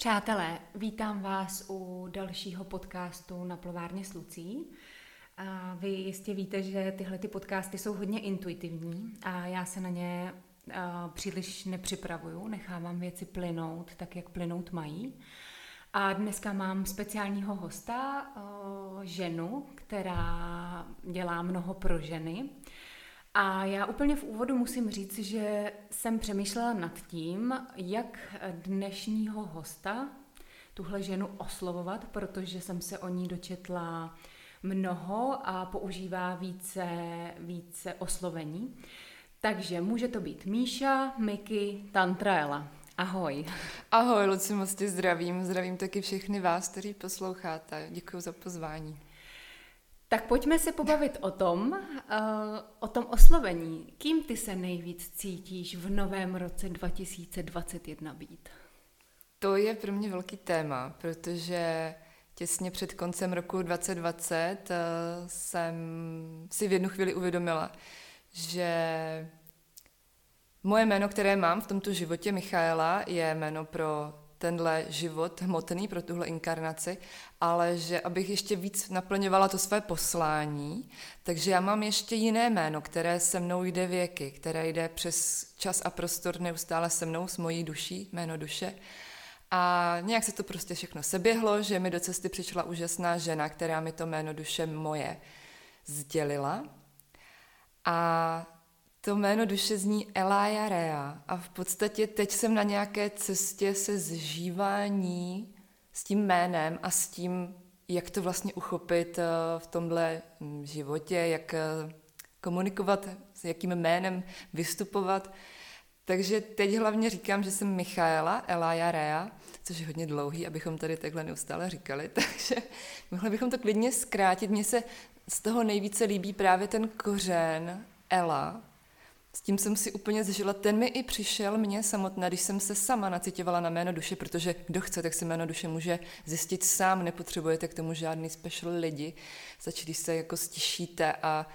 Přátelé, vítám vás u dalšího podcastu na plovárně s Lucí. A vy jistě víte, že tyhle ty podcasty jsou hodně intuitivní a já se na ně příliš nepřipravuju, nechávám věci plynout tak, jak plynout mají. A dneska mám speciálního hosta, ženu, která dělá mnoho pro ženy. A já úplně v úvodu musím říct, že jsem přemýšlela nad tím, jak dnešního hosta, tuhle ženu oslovovat, protože jsem se o ní dočetla mnoho a používá více, více oslovení. Takže může to být Míša, Miky, Tantraela. Ahoj. Ahoj, Luci, moc tě zdravím. Zdravím taky všechny vás, kteří posloucháte. Děkuji za pozvání. Tak pojďme se pobavit o tom, uh, o tom oslovení. Kým ty se nejvíc cítíš v novém roce 2021 být? To je pro mě velký téma, protože těsně před koncem roku 2020 uh, eh, jsem si v jednu chvíli uvědomila, že moje jméno, které mám v tomto životě, Michaela, je jméno pro tenhle život hmotný, pro tuhle inkarnaci, ale že abych ještě víc naplňovala to své poslání, takže já mám ještě jiné jméno, které se mnou jde věky, které jde přes čas a prostor neustále se mnou, s mojí duší, jméno duše. A nějak se to prostě všechno seběhlo, že mi do cesty přišla úžasná žena, která mi to jméno duše moje sdělila. A to jméno duše zní Elája Rea a v podstatě teď jsem na nějaké cestě se zžívání s tím jménem a s tím, jak to vlastně uchopit eh, v tomhle hm, životě, jak eh, komunikovat, s jakým jménem vystupovat. Takže teď hlavně říkám, že jsem Michaela Elája Rea, což je hodně dlouhý, abychom tady takhle neustále říkali, takže mohli bychom to klidně zkrátit. Mně se z toho nejvíce líbí právě ten kořen Ela, s tím jsem si úplně zažila. Ten mi i přišel mě samotná, když jsem se sama nacitovala na jméno duše, protože kdo chce, tak si jméno duše může zjistit sám, nepotřebujete k tomu žádný special lidi. Stačí, když se jako stišíte a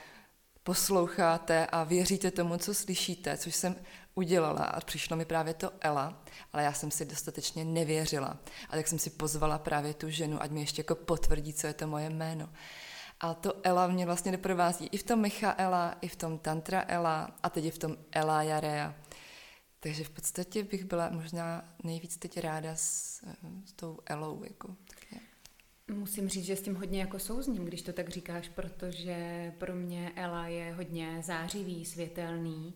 posloucháte a věříte tomu, co slyšíte, což jsem udělala a přišlo mi právě to Ela, ale já jsem si dostatečně nevěřila. A tak jsem si pozvala právě tu ženu, ať mi ještě jako potvrdí, co je to moje jméno. A to Ela mě vlastně doprovází i v tom Michaela, i v tom Tantra Ela a teď i v tom Ela Jarea. Takže v podstatě bych byla možná nejvíc teď ráda s, s tou Elou. Jako, tak Musím říct, že s tím hodně jako souzním, když to tak říkáš, protože pro mě Ela je hodně zářivý, světelný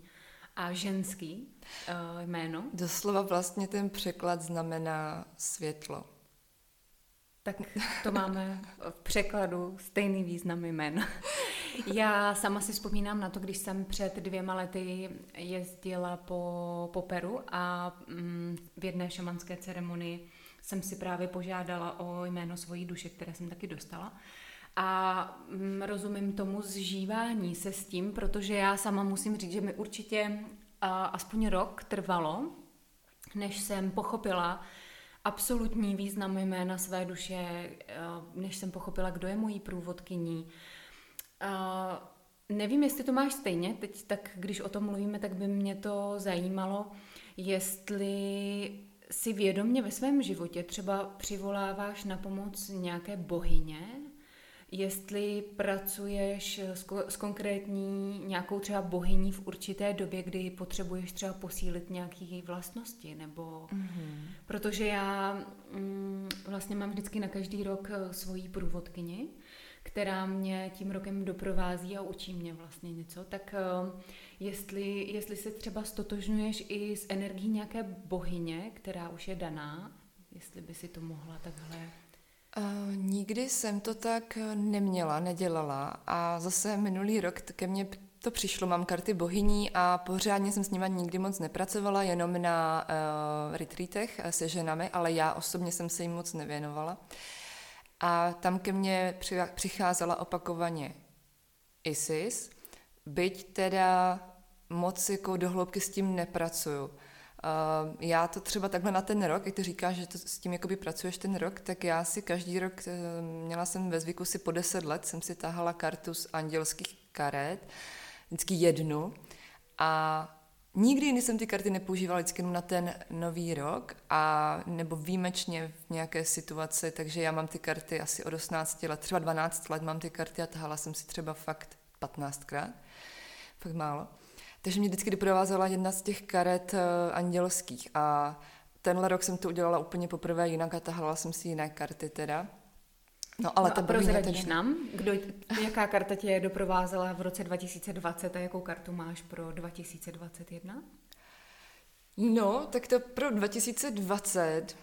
a ženský uh, jméno. Doslova vlastně ten překlad znamená světlo tak to máme v překladu stejný význam jmen. Já sama si vzpomínám na to, když jsem před dvěma lety jezdila po, po Peru a mm, v jedné šamanské ceremonii jsem si právě požádala o jméno svojí duše, které jsem taky dostala. A mm, rozumím tomu zžívání se s tím, protože já sama musím říct, že mi určitě a, aspoň rok trvalo, než jsem pochopila, absolutní význam jména své duše, eh, než jsem pochopila, kdo je mojí průvodkyní. Nevím, jestli to máš stejně, teď tak když o tom mluvíme, tak by mě to zajímalo, jestli si vědomně ve svém životě třeba přivoláváš na pomoc nějaké bohyně, jestli pracuješ s, s konkrétní nějakou třeba bohyní v určité době, kdy potřebuješ třeba posílit nějaké vlastnosti, nebo mm-hmm. protože já mm, vlastně mám vždycky na každý rok eh, svoji průvodkyni, která mě tím rokem doprovází a učí mě vlastně něco, tak uh, jestli, jestli se třeba stotožňuješ i s energií nějaké bohyně, která už je daná, jestli by si to mohla takhle nikdy jsem to tak neměla, nedělala a zase minulý rok ke mně to přišlo, mám karty bohyní a pořádně jsem s nima nikdy moc nepracovala, jenom na uh, retreatech se ženami, ale já osobně jsem se jim moc nevěnovala. A tam ke mně přicházela opakovaně Isis, byť teda moc jako dohloubky s tím nepracuju. Uh, já to třeba takhle na ten rok, jak ty říkáš, že to s tím jakoby pracuješ ten rok, tak já si každý rok, uh, měla jsem ve zvyku si po deset let, jsem si tahala kartu z andělských karet, vždycky jednu a nikdy jiný jsem ty karty nepoužívala vždycky jenom na ten nový rok a nebo výjimečně v nějaké situaci, takže já mám ty karty asi od 18 let, třeba 12 let mám ty karty a tahala jsem si třeba fakt 15krát, fakt málo. Takže mě vždycky doprovázela jedna z těch karet uh, andělských a tenhle rok jsem to udělala úplně poprvé jinak a tahala jsem si jiné karty teda. No, ale no a prozradíš teda... nám, kdo, jaká karta tě doprovázela v roce 2020 a jakou kartu máš pro 2021? No, tak to pro 2020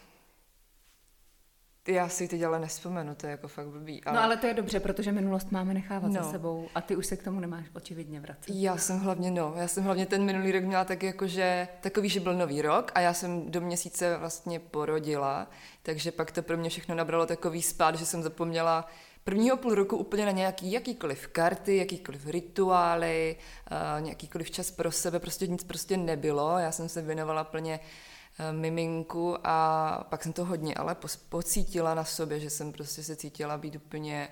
já si teď ale nespomenu, to je jako fakt blbý. Ale... No ale to je dobře, protože minulost máme nechávat no. za sebou a ty už se k tomu nemáš očividně vracet. Já jsem hlavně, no, já jsem hlavně ten minulý rok měla tak jako, že takový, že byl nový rok a já jsem do měsíce vlastně porodila, takže pak to pro mě všechno nabralo takový spát, že jsem zapomněla prvního půl roku úplně na nějaký, jakýkoliv karty, jakýkoliv rituály, uh, nějakýkoliv čas pro sebe, prostě nic prostě nebylo. Já jsem se věnovala plně uh, miminku a pak jsem to hodně ale pocítila na sobě, že jsem prostě se cítila být úplně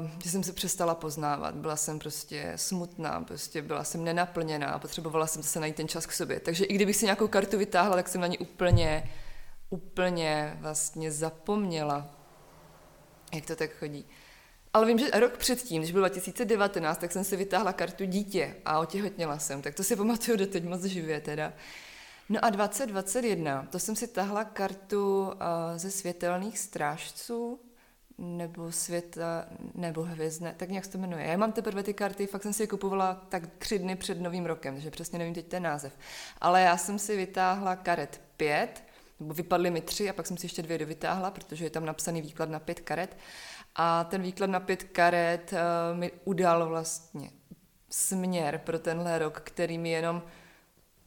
Uh, že jsem se přestala poznávat, byla jsem prostě smutná, prostě byla jsem nenaplněná, potřebovala jsem se najít ten čas k sobě. Takže i kdybych si nějakou kartu vytáhla, tak jsem na ní úplně, úplně vlastně zapomněla, jak to tak chodí. Ale vím, že rok předtím, když byl 2019, tak jsem si vytáhla kartu dítě a otěhotněla jsem, tak to si pamatuju do teď moc živě teda. Uh, No a 2021, to jsem si tahla kartu uh, ze světelných strážců, nebo světa, nebo hvězdné, tak nějak se to jmenuje. Já mám teprve ty karty, fakt jsem si je kupovala tak tři dny před novým rokem, takže přesně nevím teď ten název. Ale já jsem si vytáhla karet pět, nebo vypadly mi tři a pak jsem si ještě dvě dovytáhla, protože je tam napsaný výklad na pět karet. A ten výklad na pět karet uh, mi udal vlastně směr pro tenhle rok, který mi jenom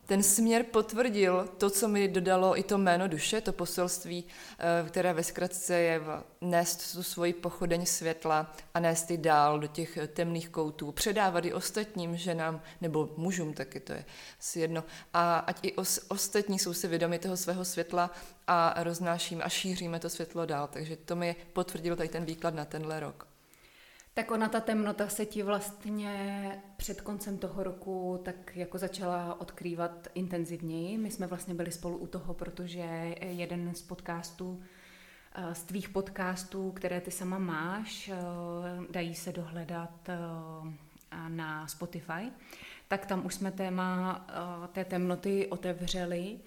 ten směr potvrdil to, co mi dodalo i to jméno duše, to poselství, eh, které ve zkratce je nést tu svoji pochodeň světla a nést ji dál do těch temných koutů, předávat i ostatním ženám, nebo mužům taky, to je si jedno, a ať i os, ostatní jsou si vědomi toho svého světla a roznášíme a šíříme to světlo dál. Takže to mi potvrdil tady ten výklad na tenhle rok. Tak ona ta temnota se ti vlastně před koncem toho roku tak jako začala odkrývat intenzivněji. My jsme vlastně byli spolu u toho, protože jeden z podcastů, eh, z tvých podcastů, které ty sama máš, eh, dají se dohledat eh, na Spotify, tak tam už jsme téma té temnoty otevřeli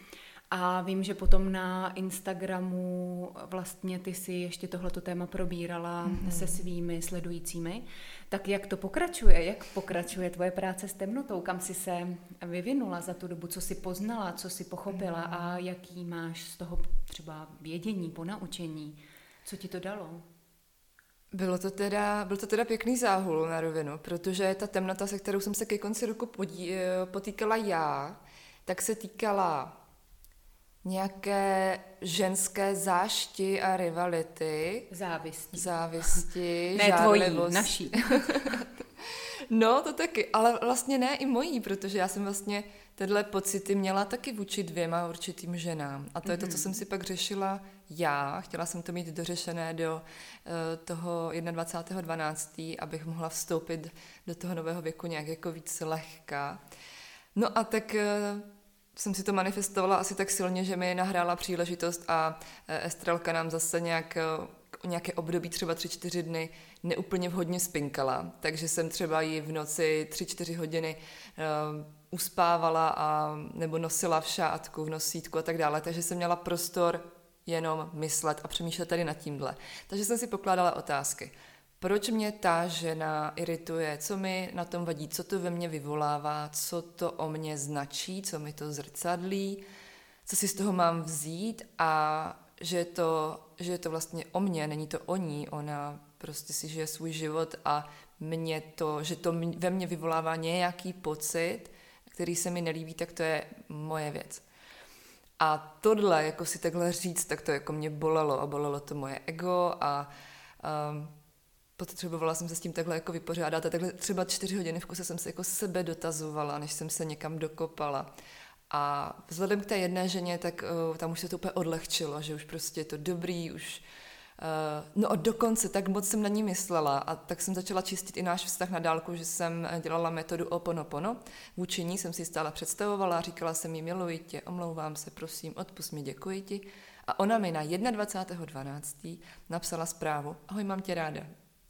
a vím, že potom na Instagramu vlastně ty si ještě tohleto téma probírala mm-hmm. se svými sledujícími. Tak jak to pokračuje? Jak pokračuje tvoje práce s temnotou? Kam jsi se vyvinula za tu dobu? Co jsi poznala? Co jsi pochopila? Mm-hmm. A jaký máš z toho třeba vědění, ponaučení? Co ti to dalo? Bylo to teda, byl to teda pěkný záhul na rovinu, protože ta temnota, se kterou jsem se ke konci roku podí, eh, potýkala já, tak se týkala nějaké ženské zášti a rivality. Závisti. Závisti, Ne tvojí, naší. no, to taky, ale vlastně ne i mojí, protože já jsem vlastně tyhle pocity měla taky vůči dvěma určitým ženám. A to mm-hmm. je to, co mhm. jsem si pak řešila já. Chtěla jsem to mít dořešené do uh, toho 21.12., abych mohla vstoupit do toho nového věku nějak jako víc lehká. No a tak uh, jsem si to manifestovala asi tak silně, že mi nahrála příležitost a e, Estrelka nám zase nějak e, nějaké období, třeba 3-4 dny, neúplně vhodně spinkala. Takže jsem třeba ji v noci 3-4 hodiny uh, uspávala a, nebo nosila v šátku, v nosítku a tak dále. Takže jsem měla prostor jenom myslet a přemýšlet tady nad tímhle. Takže jsem si pokládala otázky proč mě ta žena irituje, co mi na tom vadí, co to ve mně vyvolává, co to o mě značí, co mi to zrcadlí, co si z toho mám vzít? A že je to, že je to vlastně o mně, není to o ní, ona prostě si žije svůj život a mě to, že to ve mně vyvolává nějaký pocit, který se mi nelíbí, tak to je moje věc. A tohle, jako si takhle říct, tak to jako mě bolelo a bolelo to moje ego a um, potřebovala jsem se s tím takhle jako vypořádat a takhle třeba čtyři hodiny v kuse jsem se jako sebe dotazovala, než jsem se někam dokopala. A vzhledem k té jedné ženě, tak uh, tam už se to úplně odlehčilo, že už prostě je to dobrý, už no a dokonce tak moc jsem na ní myslela a tak jsem začala čistit i náš vztah na dálku, že jsem dělala metodu Oponopono. Vůči ní jsem si stále představovala, říkala jsem jí miluji tě, omlouvám se, prosím, odpust mi, děkuji ti. A ona mi na 21.12. napsala zprávu, ahoj, mám tě ráda.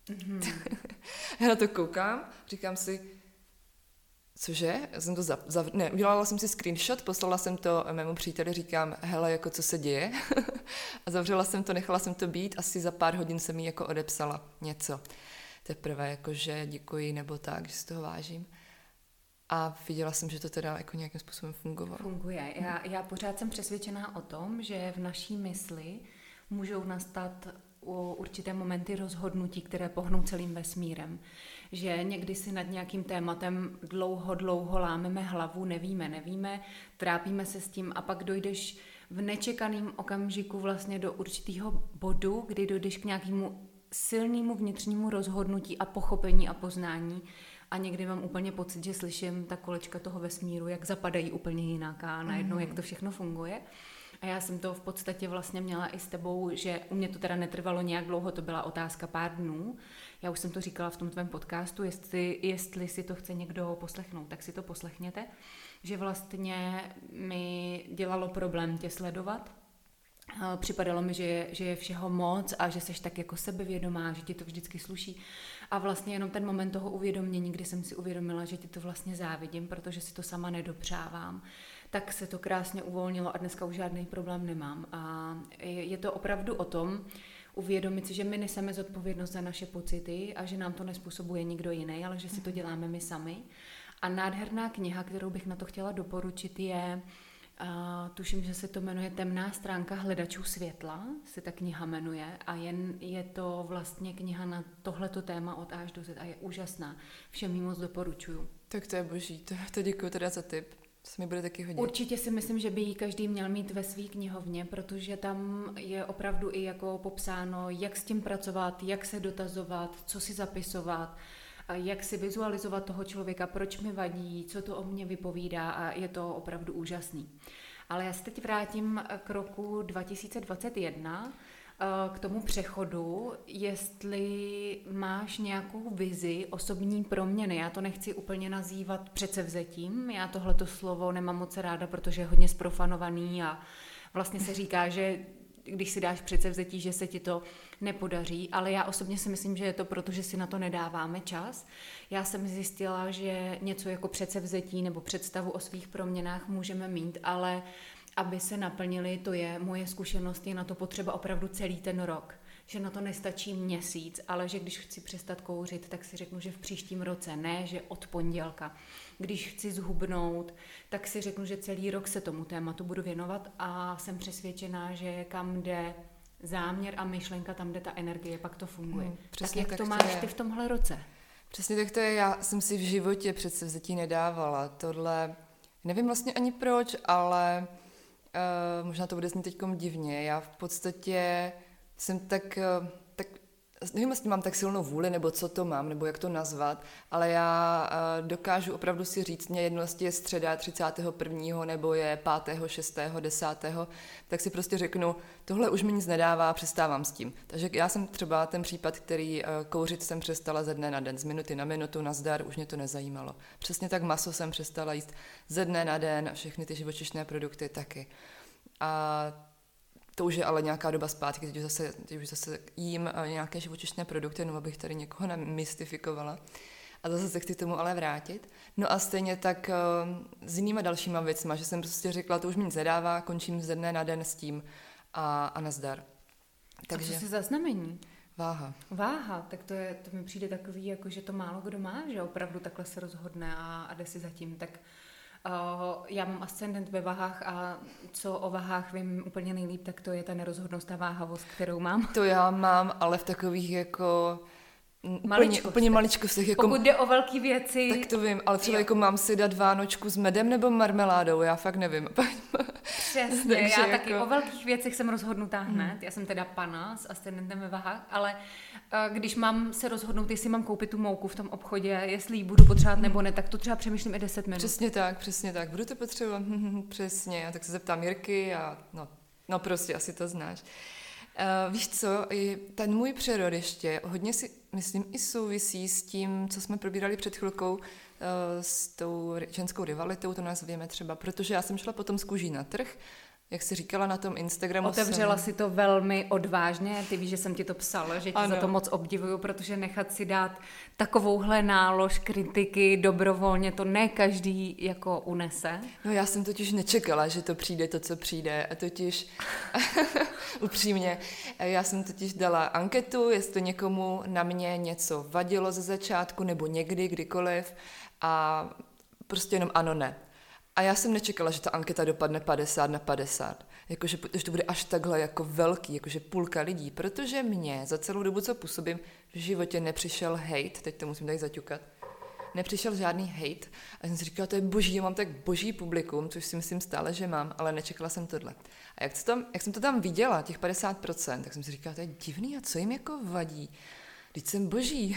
Mm-hmm. Já na to koukám, říkám si, Cože? Já jsem to za, za, ne, udělala jsem si screenshot, poslala jsem to mému příteli, říkám, hele, jako co se děje? a zavřela jsem to, nechala jsem to být, asi za pár hodin jsem jí jako odepsala něco. Teprve jako, že děkuji nebo tak, že si toho vážím. A viděla jsem, že to teda jako nějakým způsobem fungovalo. Funguje. Já, já pořád jsem přesvědčená o tom, že v naší mysli můžou nastat určité momenty rozhodnutí, které pohnou celým vesmírem. Že někdy si nad nějakým tématem dlouho, dlouho lámeme hlavu, nevíme, nevíme, trápíme se s tím a pak dojdeš v nečekaném okamžiku vlastně do určitého bodu, kdy dojdeš k nějakému silnému vnitřnímu rozhodnutí a pochopení a poznání, a někdy mám úplně pocit, že slyším ta kolečka toho vesmíru, jak zapadají úplně jinak a najednou, mm. jak to všechno funguje. A já jsem to v podstatě vlastně měla i s tebou, že u mě to teda netrvalo nějak dlouho, to byla otázka pár dnů. Já už jsem to říkala v tom tvém podcastu, jestli, jestli si to chce někdo poslechnout, tak si to poslechněte. Že vlastně mi dělalo problém tě sledovat, Připadalo mi, že je, že je všeho moc a že seš tak jako sebevědomá, že ti to vždycky sluší. A vlastně jenom ten moment toho uvědomění, kdy jsem si uvědomila, že ti to vlastně závidím, protože si to sama nedopřávám, tak se to krásně uvolnilo a dneska už žádný problém nemám. A je to opravdu o tom, uvědomit si, že my neseme zodpovědnost za naše pocity a že nám to nespůsobuje nikdo jiný, ale že si to děláme my sami. A nádherná kniha, kterou bych na to chtěla doporučit, je a tuším, že se to jmenuje Temná stránka hledačů světla, se ta kniha jmenuje a jen je to vlastně kniha na tohleto téma od až do Z a je úžasná. Všem ji moc doporučuju. Tak to je boží, to, to děkuji teda za tip. Se mi bude taky hodit. Určitě si myslím, že by ji každý měl mít ve své knihovně, protože tam je opravdu i jako popsáno, jak s tím pracovat, jak se dotazovat, co si zapisovat, jak si vizualizovat toho člověka, proč mi vadí, co to o mně vypovídá a je to opravdu úžasný. Ale já se teď vrátím k roku 2021, eh, k tomu přechodu, jestli máš nějakou vizi osobní proměny. Já to nechci úplně nazývat předsevzetím, já tohleto slovo nemám moc ráda, protože je hodně sprofanovaný a vlastně se říká, že když si dáš předsevzetí, že se ti to nepodaří, ale já osobně si myslím, že je to proto, že si na to nedáváme čas. Já jsem zjistila, že něco jako předsevzetí nebo představu o svých proměnách můžeme mít, ale aby se naplnili, to je moje zkušenost, je na to potřeba opravdu celý ten rok. Že na to nestačí měsíc, ale že když chci přestat kouřit, tak si řeknu, že v příštím roce, ne, že od pondělka. Když chci zhubnout, tak si řeknu, že celý rok se tomu tématu budu věnovat a jsem přesvědčená, že kam jde záměr a myšlenka, tam, kde ta energie, pak to funguje. Hmm, tak jak tak to máš je. ty v tomhle roce? Přesně tak to je. Já jsem si v životě přece vzetí nedávala. Tohle, nevím vlastně ani proč, ale uh, možná to bude znít teď divně. Já v podstatě jsem tak... Uh, nevím, jestli mám tak silnou vůli, nebo co to mám, nebo jak to nazvat, ale já uh, dokážu opravdu si říct, mě jedno, je středa 31. nebo je 5., 6., 10., tak si prostě řeknu, tohle už mi nic nedává, přestávám s tím. Takže já jsem třeba ten případ, který uh, kouřit jsem přestala ze dne na den, z minuty na minutu, na zdar, už mě to nezajímalo. Přesně tak maso jsem přestala jíst ze dne na den, všechny ty živočišné produkty taky. A to už je ale nějaká doba zpátky, teď už zase, teď už zase jím eh, nějaké živočišné produkty, no abych tady někoho nemystifikovala. A zase se chci k tomu ale vrátit. No a stejně tak uh, s jinýma dalšíma věcma, že jsem prostě řekla, to už mi nic nedává, končím ze dne na den s tím a, a nazdar. Takže... A co si za znamení? Váha. Váha, tak to, je, to mi přijde takový, jako že to málo kdo má, že opravdu takhle se rozhodne a, a jde si zatím. Tak já mám ascendent ve váhách a co o váhách vím úplně nejlíp, tak to je ta nerozhodnost a váhavost, kterou mám. To já mám, ale v takových jako Úplně, úplně maličkostech. Jako, Pokud jde o velké věci. Tak to vím, ale třeba jo. jako mám si dát vánočku s medem nebo marmeládou, já fakt nevím. Přesně, já jako... taky o velkých věcech jsem rozhodnutá hned. Hmm. Já jsem teda pana s ascendentem ve váhách, ale když mám se rozhodnout, jestli mám koupit tu mouku v tom obchodě, jestli ji budu potřebovat nebo ne, tak to třeba přemýšlím i 10 minut. Přesně tak, přesně tak. Budu to potřebovat, přesně. A tak se zeptám Jirky a no, no prostě asi to znáš. Uh, víš co, i ten můj přerod ještě hodně si, myslím, i souvisí s tím, co jsme probírali před chvilkou, uh, s tou ženskou rivalitou, to nazvěme třeba, protože já jsem šla potom z kůží na trh jak jsi říkala na tom Instagramu. Otevřela jsem... si to velmi odvážně, ty víš, že jsem ti to psala, že ti ano. za to moc obdivuju, protože nechat si dát takovouhle nálož kritiky dobrovolně, to ne každý jako unese. No já jsem totiž nečekala, že to přijde to, co přijde a totiž upřímně, já jsem totiž dala anketu, jestli někomu na mě něco vadilo ze začátku nebo někdy, kdykoliv a prostě jenom ano, ne. A já jsem nečekala, že ta anketa dopadne 50 na 50. Jakože že to bude až takhle jako velký, jakože půlka lidí. Protože mě za celou dobu, co působím, v životě nepřišel hate, teď to musím tady zaťukat, nepřišel žádný hate. A jsem si říkala, to je boží, já mám tak boží publikum, což si myslím stále, že mám, ale nečekala jsem tohle. A jak, to tam, jak jsem to tam viděla, těch 50%, tak jsem si říkala, to je divný a co jim jako vadí? Teď jsem boží.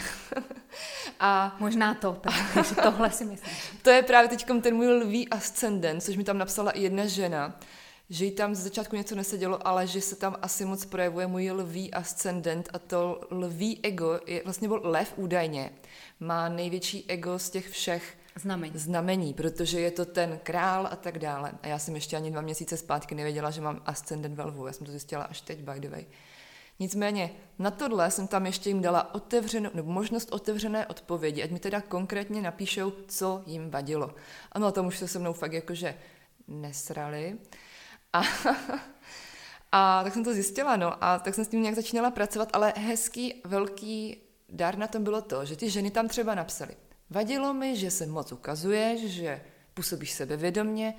a možná to, takže tohle si myslím. to je právě teď ten můj lví ascendent, což mi tam napsala i jedna žena, že jí tam z začátku něco nesedělo, ale že se tam asi moc projevuje můj lví ascendent a to lví ego, je vlastně byl lev údajně, má největší ego z těch všech znamení. znamení, protože je to ten král a tak dále. A já jsem ještě ani dva měsíce zpátky nevěděla, že mám ascendent ve lvu. Já jsem to zjistila až teď, by the way. Nicméně na tohle jsem tam ještě jim dala otevřenou, nebo možnost otevřené odpovědi, ať mi teda konkrétně napíšou, co jim vadilo. Ano, a tam už se se mnou fakt jakože nesrali. A, a tak jsem to zjistila, no, a tak jsem s tím nějak začínala pracovat, ale hezký, velký dar na tom bylo to, že ty ženy tam třeba napsaly. Vadilo mi, že se moc ukazuješ, že působíš sebevědomně,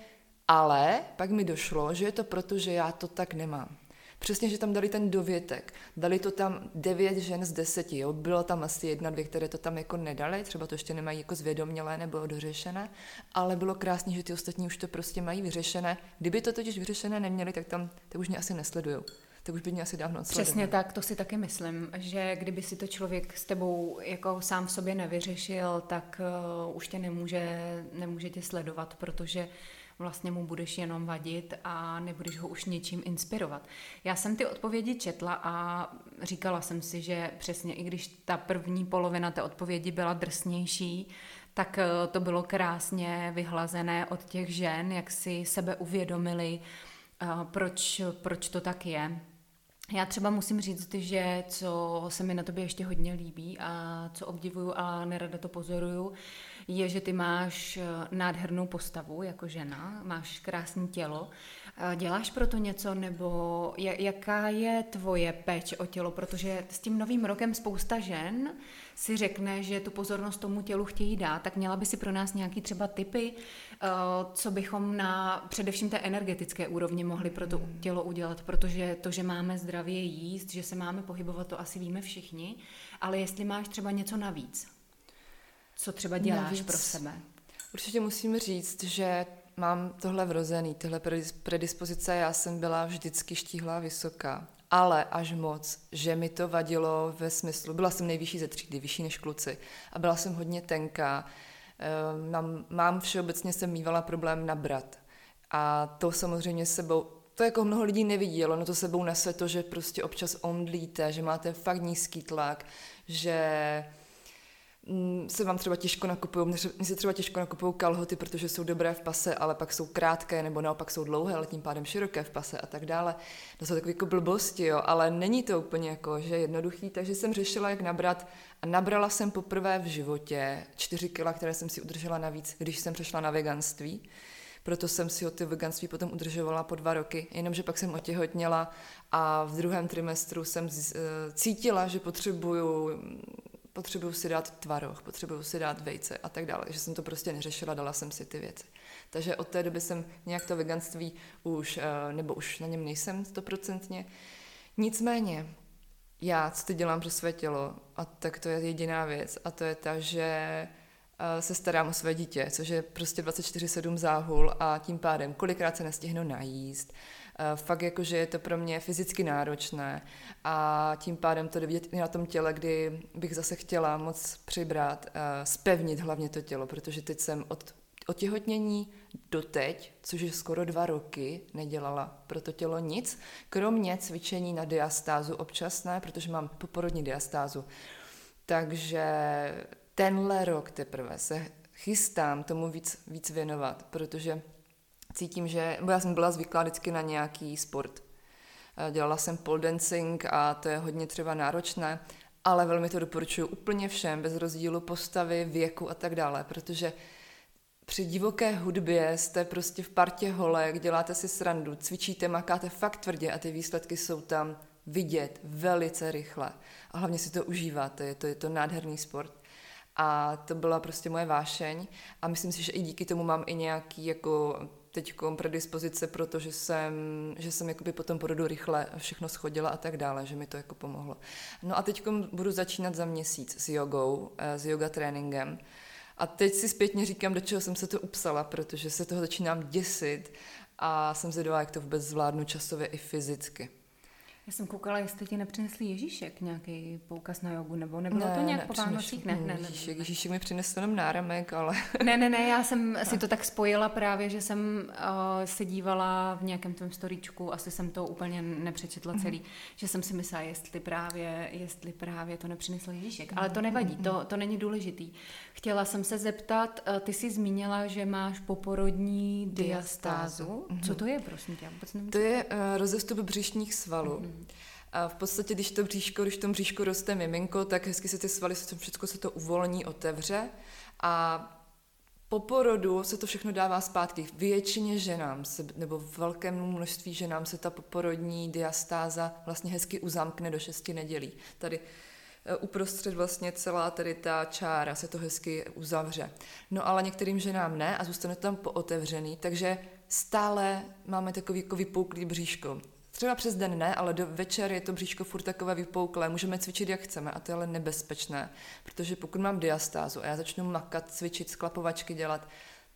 ale pak mi došlo, že je to proto, že já to tak nemám. Přesně, že tam dali ten dovětek. Dali to tam devět žen z deseti, jo. Bylo tam asi jedna, dvě, které to tam jako nedali, třeba to ještě nemají jako zvědomělé nebo dořešené, ale bylo krásné, že ty ostatní už to prostě mají vyřešené. Kdyby to totiž vyřešené neměli, tak tam tak už mě asi nesledujou tak už by mě asi dávno odsledovali. Přesně tak, to si taky myslím, že kdyby si to člověk s tebou jako sám v sobě nevyřešil, tak uh, už tě nemůže, nemůže tě sledovat, protože vlastně mu budeš jenom vadit a nebudeš ho už něčím inspirovat. Já jsem ty odpovědi četla a říkala jsem si, že přesně i když ta první polovina té odpovědi byla drsnější, tak eh, to bylo krásně vyhlazené od těch žen, jak si sebe uvědomili, eh, proč, proč to tak je. Já třeba musím říct, že co se mi na tobě ještě hodně líbí a co obdivuju a nerada to pozoruju, je, že ty máš eh, nádhernou postavu jako žena, máš krásné tělo. Děláš pro to něco, nebo jaká je tvoje péč o tělo? Protože s tím novým rokem spousta žen si řekne, že tu pozornost tomu tělu chtějí dát, tak měla by si pro nás nějaký třeba typy, eh, co bychom na především té energetické úrovni mohli pro to tělo udělat, protože to, že máme zdravě jíst, že se máme pohybovat, to asi víme všichni, ale jestli máš třeba něco navíc. Co třeba děláš Navíc. pro sebe? Určitě musím říct, že mám tohle vrozený, tyhle predispozice. Já jsem byla vždycky štíhlá vysoká, ale až moc, že mi to vadilo ve smyslu, byla jsem nejvyšší ze třídy, vyšší než kluci a byla jsem hodně tenká. Ehm, mám, mám všeobecně jsem mývala problém nabrat. A to samozřejmě sebou, to jako mnoho lidí nevidělo, no to sebou nese to, že prostě občas omdlíte, že máte fakt nízký tlak, že se vám třeba těžko nakupují, mně se třeba těžko nakupují kalhoty, protože jsou dobré v pase, ale pak jsou krátké, nebo naopak jsou dlouhé, ale tím pádem široké v pase a tak dále. To jsou takové jako blbosti, jo, ale není to úplně jako, že jednoduchý, takže jsem řešila, jak nabrat a nabrala jsem poprvé v životě 4 kila, které jsem si udržela navíc, když jsem přešla na veganství. Proto jsem si o ty veganství potom udržovala po dva roky, jenomže pak jsem otěhotněla a v druhém trimestru jsem eh, cítila, že potřebuju potřebuju si dát tvaroh, potřebuju si dát vejce a tak dále. Že jsem to prostě neřešila, dala jsem si ty věci. Takže od té doby jsem nějak to veganství už, eh, nebo už na něm nejsem stoprocentně. Nicméně, já, co teď dělám pro své tělo, a tak to je jediná věc, a to je ta, že eh, se starám o své dítě, což je prostě 24-7 záhul a tím pádem kolikrát se nestihnu najíst, fakt jako, že je to pro mě fyzicky náročné a tím pádem to vidět i na tom těle, kdy bych zase chtěla moc přibrat, spevnit hlavně to tělo, protože teď jsem od otěhotnění doteď, což je skoro dva roky, nedělala pro to tělo nic, kromě cvičení na diastázu občasné, protože mám poporodní diastázu. Takže tenhle rok teprve se chystám tomu víc, víc věnovat, protože cítím, že já jsem byla zvyklá vždycky na nějaký sport. Eh, dělala jsem pole dancing a to je hodně třeba náročné, ale velmi to doporučuji úplně všem, bez rozdílu postavy, věku a tak dále, protože při divoké hudbě jste prostě v partě holek, děláte si srandu, cvičíte, makáte fakt tvrdě a ty výsledky jsou tam vidět velice rychle. A hlavně si to užíváte, je to, je to nádherný sport. A to byla prostě moje vášeň a myslím si, že i díky tomu mám i nějaký jako teď predispozice, protože jsem, že jsem jakoby potom porodu rychle všechno schodila a tak dále, že mi to jako pomohlo. No a teď budu začínat za měsíc s jogou, eh, s yoga tréninkem. A teď si zpětně říkám, do čeho jsem se to upsala, protože se toho začínám děsit a jsem zvědavá, jak to vůbec zvládnu časově i fyzicky. Já jsem koukala, jestli ti nepřinesli Ježíšek nějaký poukaz na jogu, nebo nebylo ne, to nějak po Vánocích? Ne, ne, ne, Ježíšek, ne, Ježíšek mi přinesl jenom náramek, ale... Ne, ne, ne, já jsem si to tak spojila právě, že jsem uh, se dívala v nějakém tom storíčku, asi jsem to úplně nepřečetla celý, mm. že jsem si myslela, jestli právě, jestli právě to nepřinesl Ježíšek. Ale to nevadí, to, to není důležitý. Chtěla jsem se zeptat, uh, ty jsi zmínila, že máš poporodní diastázu. Mm. Co to je, prosím tě? To je uh, rozestup břišních svalů. Mm. A v podstatě, když to bříško, když v tom bříšku roste miminko, tak hezky se ty svaly, všechno se to uvolní, otevře a po porodu se to všechno dává zpátky. Většině ženám, se, nebo velkému množství ženám se ta poporodní diastáza vlastně hezky uzamkne do šesti nedělí. Tady uprostřed vlastně celá tady ta čára se to hezky uzavře. No ale některým ženám ne a zůstane to tam pootevřený, takže stále máme takový jako vypouklý bříško. Třeba přes den ne, ale do večer je to bříško furt takové vypouklé, můžeme cvičit jak chceme a to je ale nebezpečné, protože pokud mám diastázu a já začnu makat, cvičit, sklapovačky dělat,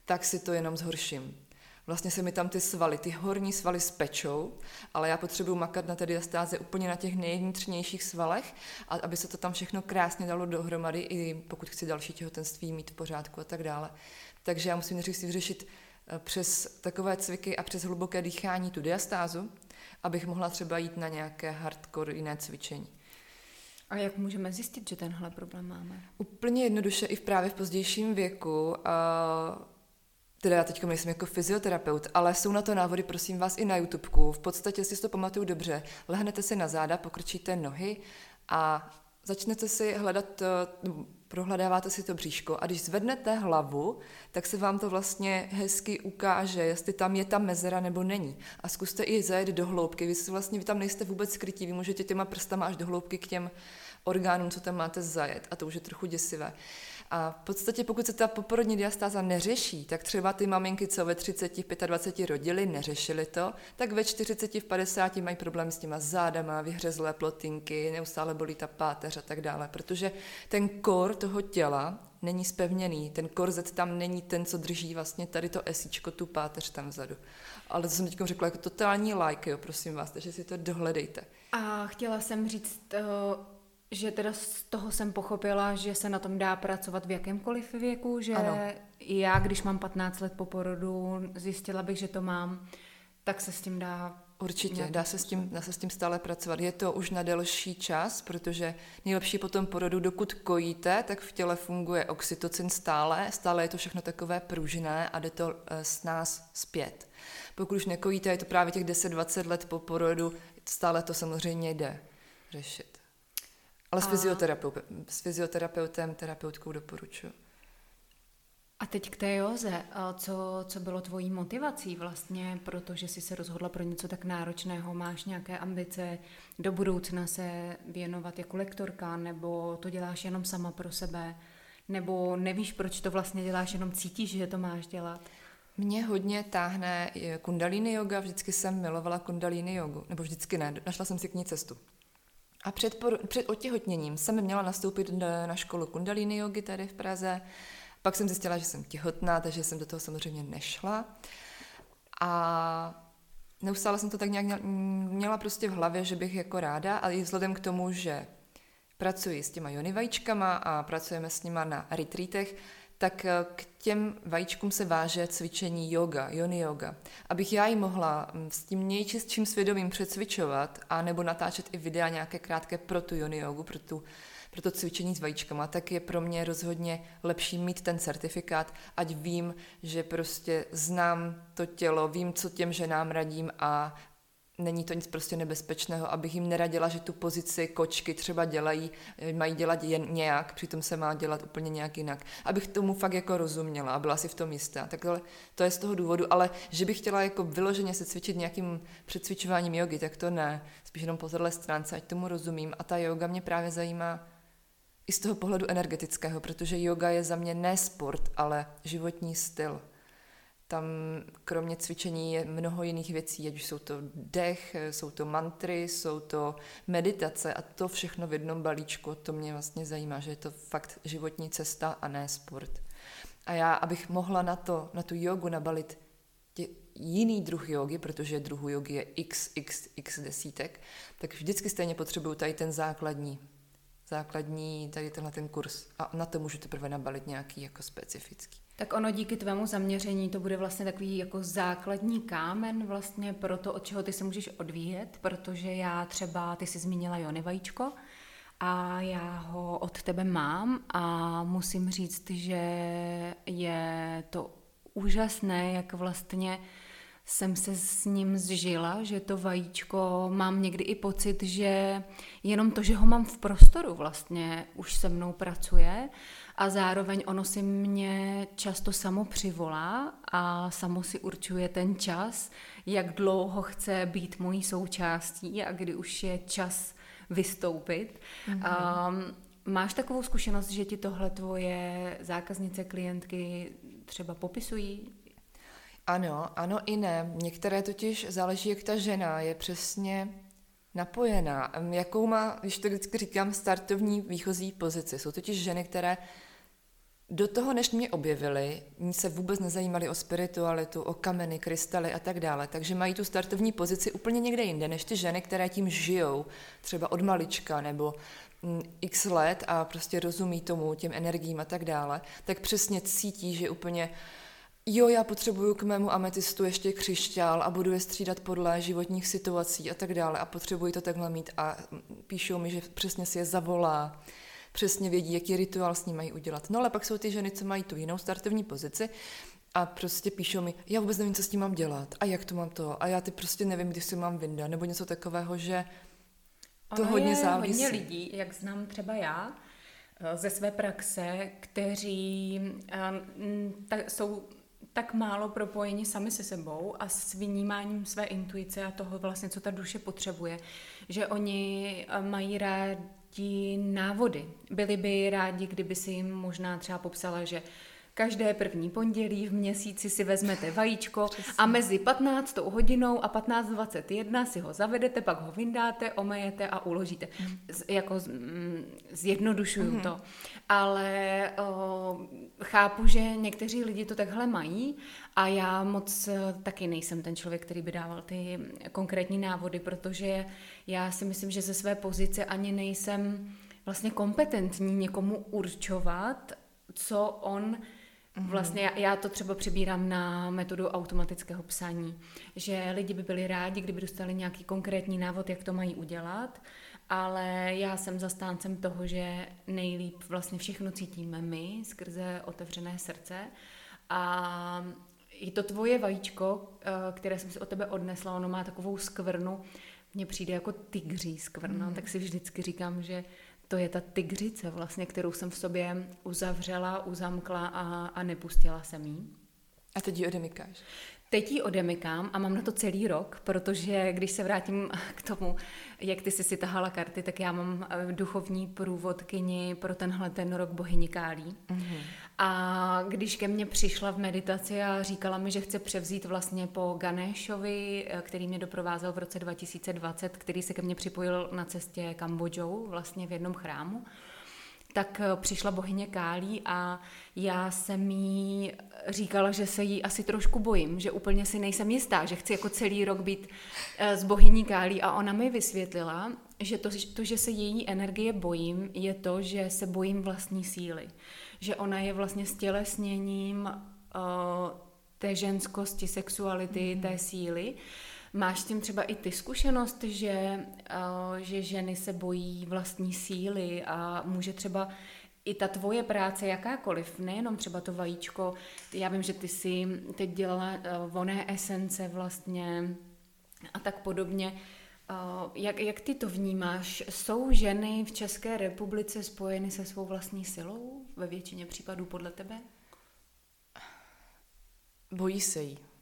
tak si to jenom zhorším. Vlastně se mi tam ty svaly, ty horní svaly spečou, ale já potřebuji makat na té diastáze úplně na těch nejvnitřnějších svalech, a aby se to tam všechno krásně dalo dohromady, i pokud chci další těhotenství mít v pořádku a tak dále. Takže já musím nejdřív si vyřešit eh, přes takové cviky a přes hluboké dýchání tu diastázu, abych mohla třeba jít na nějaké hardcore jiné cvičení. A jak můžeme zjistit, že tenhle problém máme? Úplně jednoduše i v právě v pozdějším věku. A teda já teď nejsem jako fyzioterapeut, ale jsou na to návody, prosím vás, i na YouTubeku. V podstatě si to pamatuju dobře. Lehnete si na záda, pokrčíte nohy a začnete si hledat, eh, prohledáváte si to bříško a když zvednete hlavu, tak se vám to vlastně hezky ukáže, jestli tam je ta mezera nebo není. A zkuste i zajet do hloubky. Vy, si vlastně, vy tam nejste vůbec skrytí, vy můžete těma prstama až do hloubky k těm orgánům, co tam máte zajet a to už je trochu děsivé. A v podstatě, pokud se ta poporodní diastáza neřeší, tak třeba ty maminky, co ve 30, v 25 rodily, neřešily to, tak ve 40, v 50 mají problém s těma zádama, vyhřezlé plotinky, neustále bolí ta páteř a tak dále, protože ten kor toho těla není spevněný, ten korzet tam není ten, co drží vlastně tady to esíčko, tu páteř tam vzadu. Ale to jsem teď řekla jako totální like, jo, prosím vás, takže si to dohledejte. A chtěla jsem říct, uh že teda z toho jsem pochopila, že se na tom dá pracovat v jakémkoliv věku, že ano. já, když mám 15 let po porodu, zjistila bych, že to mám, tak se s tím dá Určitě, dá se, s tím, dá se s tím stále pracovat. Je to už na delší čas, protože nejlepší po tom porodu, dokud kojíte, tak v těle funguje oxytocin stále, stále je to všechno takové pružné a jde to eh, s nás zpět. Pokud už nekojíte, je to právě těch 10-20 let po porodu, stále to samozřejmě jde řešit. Ale s, a... fyzioterapeutem, s fyzioterapeutem, terapeutkou doporučuji. A teď k té józe. Co, co bylo tvojí motivací vlastně, protože jsi se rozhodla pro něco tak náročného? Máš nějaké ambice do budoucna se věnovat jako lektorka, nebo to děláš jenom sama pro sebe? Nebo nevíš, proč to vlastně děláš, jenom cítíš, že to máš dělat? Mě hodně táhne kundalini yoga, vždycky jsem milovala kundalini jogu, nebo vždycky ne, našla jsem si k ní cestu. A před, před otěhotněním jsem měla nastoupit na školu kundalini jogy tady v Praze. Pak jsem zjistila, že jsem těhotná, takže jsem do toho samozřejmě nešla. A neustále jsem to tak nějak měla prostě v hlavě, že bych jako ráda, ale i vzhledem k tomu, že pracuji s těma jony vajíčkama a pracujeme s nima na retreatech, tak eh, k těm vajíčkům se váže cvičení yoga, yoni yoga. Abych já ji mohla mm, s tím nejčistším svědomím přecvičovat a nebo natáčet i videa nějaké krátké pro tu yoni yogu, pro, tu, pro to cvičení s vajíčkama, tak je pro mě rozhodně lepší mít ten certifikát, ať vím, že prostě znám to tělo, vím, co těm ženám radím a není to nic prostě nebezpečného, abych jim neradila, že tu pozici kočky třeba dělají, mají dělat jen nějak, přitom se má dělat úplně nějak jinak. Abych tomu fakt jako rozuměla a byla si v tom jistá. Takhle to je z toho důvodu, ale že bych chtěla jako vyloženě se cvičit nějakým předcvičováním jogy, tak to ne. Spíš jenom po téhle stránce, ať tomu rozumím. A ta yoga mě právě zajímá i z toho pohledu energetického, protože yoga je za mě ne sport, ale životní styl. Tam kromě cvičení je mnoho jiných věcí, ať už jsou to dech, jsou to mantry, jsou to meditace a to všechno v jednom balíčku. To mě vlastně zajímá, že je to fakt životní cesta a ne sport. A já, abych mohla na, to, na tu jogu nabalit tě, jiný druh jogy, protože druhu jogy je x, x, x desítek, tak vždycky stejně potřebuju tady ten základní, základní, tady tenhle ten kurz. A na to můžu teprve nabalit nějaký jako specifický. Tak ono díky tvému zaměření to bude vlastně takový jako základní kámen vlastně pro to, od čeho ty se můžeš odvíjet, protože já třeba, ty jsi zmínila Jony vajíčko a já ho od tebe mám a musím říct, že je to úžasné, jak vlastně jsem se s ním zžila, že to vajíčko mám někdy i pocit, že jenom to, že ho mám v prostoru vlastně už se mnou pracuje a zároveň ono si mě často samo přivolá a samo si určuje ten čas, jak dlouho chce být mojí součástí a kdy už je čas vystoupit. Mm-hmm. Um, máš takovou zkušenost, že ti tohle tvoje zákaznice, klientky třeba popisují? Ano, ano i ne. Některé totiž záleží, jak ta žena je přesně napojená. Jakou má, když to vždycky říkám, startovní výchozí pozici. Jsou totiž ženy, které do toho, než mě objevili, ní se vůbec nezajímali o spiritualitu, o kameny, krystaly a tak dále, takže mají tu startovní pozici úplně někde jinde, než ty ženy, které tím žijou, třeba od malička nebo mm, x let a prostě rozumí tomu, těm energiím a tak dále, tak přesně cítí, že úplně jo, já potřebuju k mému ametistu ještě křišťál a budu je střídat podle životních situací a tak dále a potřebuji to takhle mít. A mm, píšou mi, že přesně si je zavolá přesně vědí, jaký rituál s ním mají udělat. No ale pak jsou ty ženy, co mají tu jinou startovní pozici a prostě píšou mi, já vůbec nevím, co s tím mám dělat a jak to mám to a já ty prostě nevím, když si mám vyndat nebo něco takového, že to ono hodně je závisí. hodně lidí, jak znám třeba já, eh, ze své praxe, kteří um, ta, jsou tak málo propojeni sami se sebou a s vnímáním své intuice a toho vlastně, co ta duše potřebuje, že oni eh, mají rád ti návody. Byli by rádi, kdyby si jim možná třeba popsala, že Každé první pondělí v měsíci si vezmete vajíčko Přesně. a mezi 15. hodinou a 15.21 si ho zavedete, pak ho vyndáte, omejete a uložíte. Mm. Z, jako z, mm, zjednodušuju mm. to. Ale o, chápu, že někteří lidi to takhle mají a já moc e, taky nejsem ten člověk, který by dával ty konkrétní návody, protože já si myslím, že ze své pozice ani nejsem vlastně kompetentní někomu určovat, co on Mhm. Vlastně já, to třeba přibírám na metodu automatického psaní, že lidi by byli rádi, kdyby dostali nějaký konkrétní návod, jak to mají udělat, ale já jsem zastáncem toho, že nejlíp vlastně všechno cítíme my skrze otevřené srdce a i to tvoje vajíčko, eh, které jsem si od tebe odnesla, ono má takovou skvrnu, mně přijde jako tygří skvrna, mm. tak si vždycky říkám, že to je ta tygřice vlastně, kterou jsem v sobě uzavřela, uzamkla a, a nepustila jsem jí. A teď ji odemykáš? Teď ji odemykám a mám na to celý rok, protože když se vrátím k tomu, jak ty jsi si tahala karty, tak já mám eh, duchovní průvodkyni pro tenhle ten rok bohyni Kálí. Mm-hmm. A když ke mně přišla v meditaci a říkala mi, že chce převzít vlastně po Ganeshovi, eh, který mě doprovázel v roce 2020, který se ke mně připojil na cestě Kambodžou, vlastně v jednom chrámu, tak eh, přišla bohyně Kálí a já jsem jí říkala, že se jí asi trošku bojím, že úplně si nejsem jistá, že chci jako celý rok být s eh, bohyní Kálí a ona mi vysvětlila, že to, to, že se její energie bojím, je to, že se bojím vlastní síly že ona je vlastně stělesněním uh, té ženskosti, sexuality, mm. té síly. Máš s tím třeba i ty zkušenost, že, uh, že ženy se bojí vlastní síly a může třeba i ta tvoje práce jakákoliv, nejenom třeba to vajíčko, já vím, že ty si teď dělala uh, voné esence vlastně a tak podobně. Uh, jak, jak ty to vnímáš? Jsou ženy v České republice spojeny se svou vlastní silou ve většině případů podle tebe? Bojí se jí.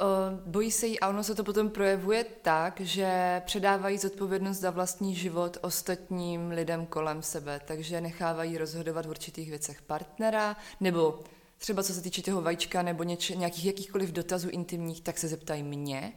Uh, bojí se jí a ono se to potom projevuje tak, že předávají zodpovědnost za vlastní život ostatním lidem kolem sebe, takže nechávají rozhodovat v určitých věcech partnera, nebo třeba co se týče toho vajíčka nebo něč, nějakých jakýchkoliv dotazů intimních, tak se zeptají mě.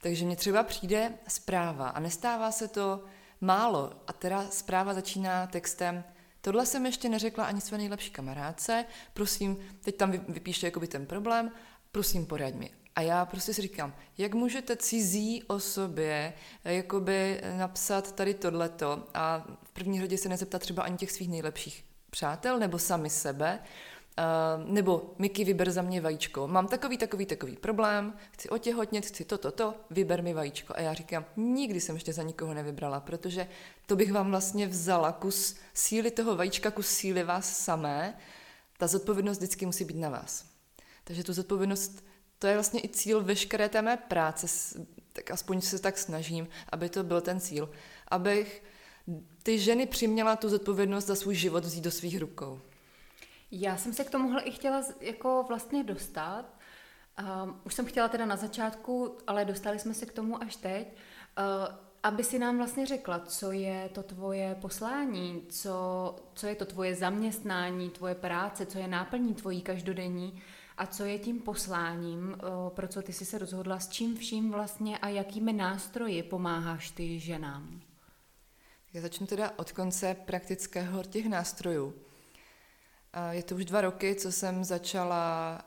Takže mně třeba přijde zpráva a nestává se to málo. A teda zpráva začíná textem Tohle jsem ještě neřekla ani své nejlepší kamarádce, prosím, teď tam vypíšte jakoby ten problém, prosím poraď mi. A já prostě si říkám, jak můžete cizí osobě eh, jakoby napsat tady tohleto a v první řadě se nezeptat třeba ani těch svých nejlepších přátel nebo sami sebe, Uh, nebo Miky, vyber za mě vajíčko. Mám takový, takový, takový problém, chci otěhotnět, chci to, to, to, vyber mi vajíčko. A já říkám, nikdy jsem ještě za nikoho nevybrala, protože to bych vám vlastně vzala kus síly toho vajíčka, kus síly vás samé. Ta zodpovědnost vždycky musí být na vás. Takže tu zodpovědnost, to je vlastně i cíl veškeré té mé práce, tak aspoň se tak snažím, aby to byl ten cíl. Abych ty ženy přiměla tu zodpovědnost za svůj život vzít do svých rukou. Já jsem se k tomuhle i chtěla jako vlastně dostat. Um, už jsem chtěla teda na začátku, ale dostali jsme se k tomu až teď. Uh, aby si nám vlastně řekla, co je to tvoje poslání, co, co je to tvoje zaměstnání, tvoje práce, co je náplní tvojí každodenní a co je tím posláním, uh, pro co ty jsi se rozhodla, s čím vším vlastně a jakými nástroji pomáháš ty ženám. Já začnu teda od konce praktického těch nástrojů. Je to už dva roky, co jsem začala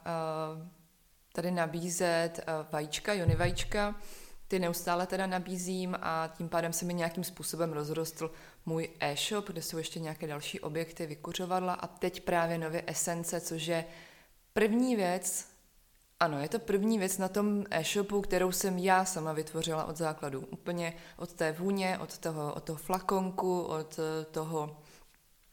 tady nabízet vajíčka, jony vajíčka. Ty neustále teda nabízím a tím pádem se mi nějakým způsobem rozrostl můj e-shop, kde jsou ještě nějaké další objekty, vykuřovadla a teď právě nově esence, což je první věc, ano, je to první věc na tom e-shopu, kterou jsem já sama vytvořila od základu. Úplně od té vůně, od toho, od toho flakonku, od toho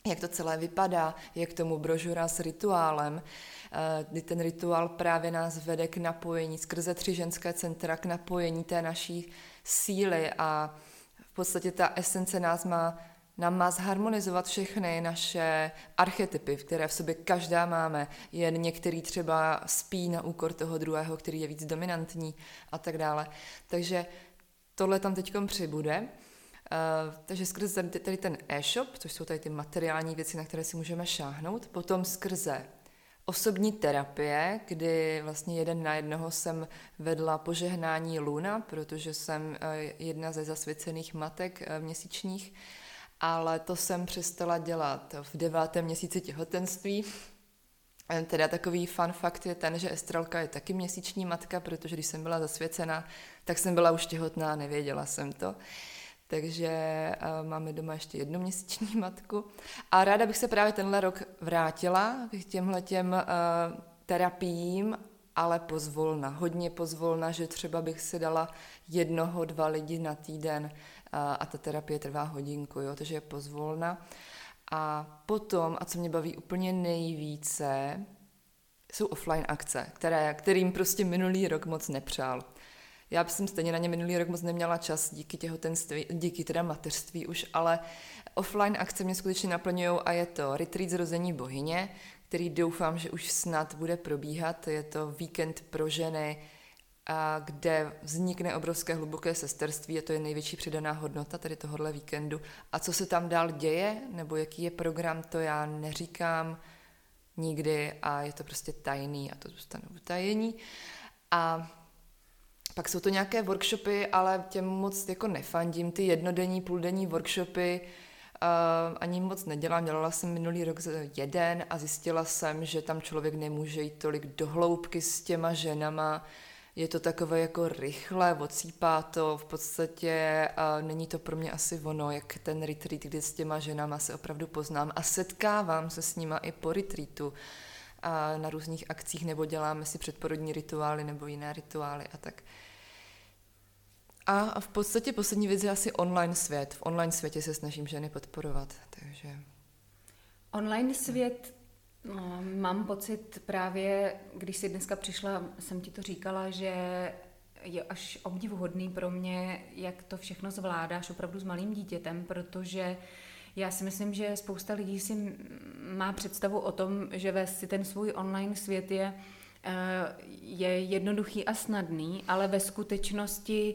jak to celé vypadá, je k tomu brožura s rituálem, eh, kdy ten rituál právě nás vede k napojení skrze tři ženské centra, k napojení té naší síly a v podstatě ta esence nás má, nám má zharmonizovat všechny naše archetypy, které v sobě každá máme, jen některý třeba spí na úkor toho druhého, který je víc dominantní a tak dále. Takže tohle tam teď přibude. Uh, takže skrze tady ten e-shop, což jsou tady ty materiální věci, na které si můžeme šáhnout, potom skrze osobní terapie, kdy vlastně jeden na jednoho jsem vedla požehnání Luna, protože jsem uh, jedna ze zasvěcených matek uh, měsíčních, ale to jsem přestala dělat v devátém měsíci těhotenství. Teda takový fun fakt je ten, že Estrelka je taky měsíční matka, protože když jsem byla zasvěcená, tak jsem byla už těhotná, nevěděla jsem to. Takže uh, máme doma ještě jednu měsíční matku. A ráda bych se právě tenhle rok vrátila k těmhle těm uh, terapiím, ale pozvolna, hodně pozvolna, že třeba bych si dala jednoho, dva lidi na týden uh, a ta terapie trvá hodinku, jo, takže je pozvolna. A potom, a co mě baví úplně nejvíce, jsou offline akce, které, kterým prostě minulý rok moc nepřál. Já jsem stejně na ně minulý rok moc neměla čas díky těhotenství, díky teda mateřství už, ale offline akce mě skutečně naplňují a je to retreat zrození bohyně, který doufám, že už snad bude probíhat. Je to víkend pro ženy, a kde vznikne obrovské hluboké sesterství a to je největší přidaná hodnota tady tohohle víkendu. A co se tam dál děje, nebo jaký je program, to já neříkám nikdy a je to prostě tajný a to zůstane utajení. A pak jsou to nějaké workshopy, ale těm moc jako nefandím. Ty jednodenní, půldenní workshopy uh, ani moc nedělám. Dělala jsem minulý rok jeden a zjistila jsem, že tam člověk nemůže jít tolik do hloubky s těma ženama, je to takové jako rychle, odsýpá to, v podstatě a není to pro mě asi ono, jak ten retreat, kdy s těma ženama se opravdu poznám a setkávám se s nima i po retreatu a na různých akcích, nebo děláme si předporodní rituály nebo jiné rituály a tak. A v podstatě poslední věc je asi online svět. V online světě se snažím ženy podporovat, takže... Online svět No, mám pocit právě, když jsi dneska přišla, jsem ti to říkala, že je až obdivuhodný pro mě, jak to všechno zvládáš opravdu s malým dítětem, protože já si myslím, že spousta lidí si má představu o tom, že vést si ten svůj online svět je, eh, je jednoduchý a snadný, ale ve skutečnosti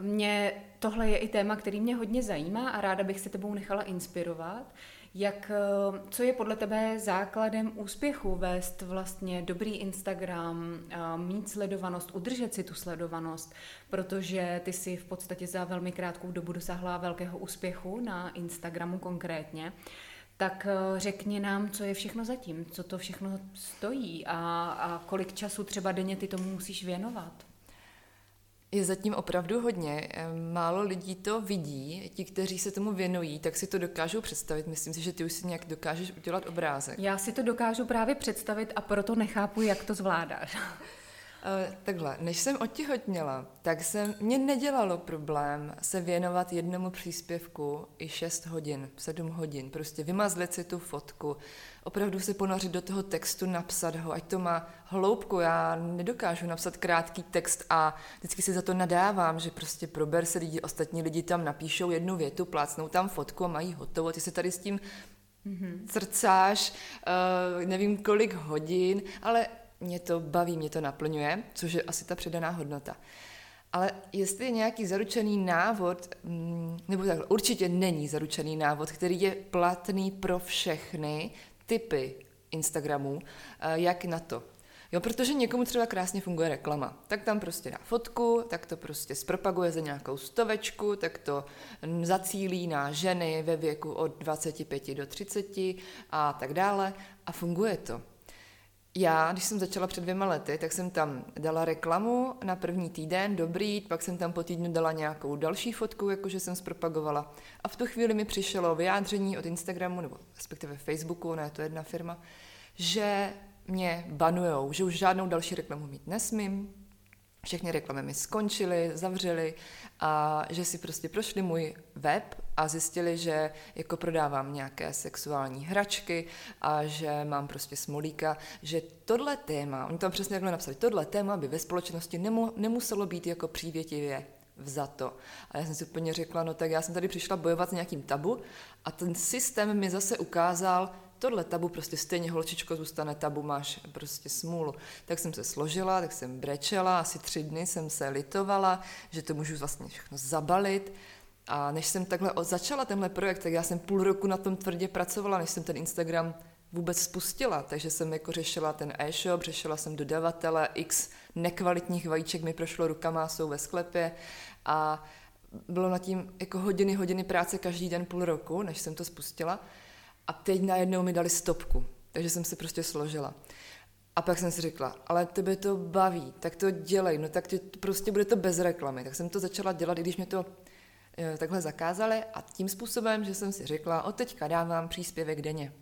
mě tohle je i téma, který mě hodně zajímá a ráda bych se tebou nechala inspirovat. Jak, eh, co je podle tebe základem úspěchu vést vlastně dobrý Instagram, eh, mít sledovanost, udržet si tu sledovanost, protože ty si v podstatě za velmi krátkou dobu dosáhla velkého úspěchu na Instagramu konkrétně. Tak eh, řekni nám, co je všechno zatím, co to všechno stojí a, a kolik času třeba denně ty tomu musíš věnovat. Je zatím opravdu hodně. Málo lidí to vidí. Ti, kteří se tomu věnují, tak si to dokážou představit. Myslím si, že ty už si nějak dokážeš udělat obrázek. Já si to dokážu právě představit a proto nechápu, jak to zvládáš. Uh, takhle, než jsem otěhotněla, tak se mě nedělalo problém se věnovat jednomu příspěvku i 6 hodin, 7 hodin, prostě vymazlit si tu fotku, opravdu se ponořit do toho textu, napsat ho, ať to má hloubku, já nedokážu napsat krátký text a vždycky si za to nadávám, že prostě prober se lidi, ostatní lidi tam napíšou jednu větu, plácnou tam fotku a mají hotovo, ty se tady s tím mm-hmm. crcáš, uh, nevím kolik hodin, ale mě to baví, mě to naplňuje, což je asi ta předaná hodnota. Ale jestli je nějaký zaručený návod, mm, nebo takhle, určitě není zaručený návod, který je platný pro všechny typy Instagramů, eh, jak na to. Jo, protože někomu třeba krásně funguje reklama. Tak tam prostě dá fotku, tak to prostě zpropaguje za nějakou stovečku, tak to zacílí na ženy ve věku od 25 do 30 a tak dále a funguje to. Já, když jsem začala před dvěma lety, tak jsem tam dala reklamu na první týden, dobrý, pak jsem tam po týdnu dala nějakou další fotku, jakože jsem zpropagovala. A v tu chvíli mi přišlo vyjádření od Instagramu, nebo respektive Facebooku, ona je to jedna firma, že mě banujou, že už žádnou další reklamu mít nesmím, všechny reklamy mi skončily, zavřely a že si prostě prošli můj web a zjistili, že jako prodávám nějaké sexuální hračky a že mám prostě smolíka, že tohle téma, oni tam přesně takhle napsali, tohle téma by ve společnosti nemu, nemuselo být jako přívětivě vzato. A já jsem si úplně řekla, no tak já jsem tady přišla bojovat s nějakým tabu a ten systém mi zase ukázal, tohle tabu prostě stejně holčičko zůstane tabu, máš prostě smůlu. Tak jsem se složila, tak jsem brečela, asi tři dny jsem se litovala, že to můžu vlastně všechno zabalit. A než jsem takhle začala tenhle projekt, tak já jsem půl roku na tom tvrdě pracovala, než jsem ten Instagram vůbec spustila, takže jsem jako řešila ten e-shop, řešila jsem dodavatele, x nekvalitních vajíček mi prošlo rukama, jsou ve sklepě a bylo na tím jako hodiny, hodiny práce každý den půl roku, než jsem to spustila. A teď najednou mi dali stopku, takže jsem se prostě složila. A pak jsem si řekla, ale tebe to baví, tak to dělej, no tak tě, prostě bude to bez reklamy. Tak jsem to začala dělat, i když mě to e, takhle zakázali a tím způsobem, že jsem si řekla, od teďka dávám příspěvek denně.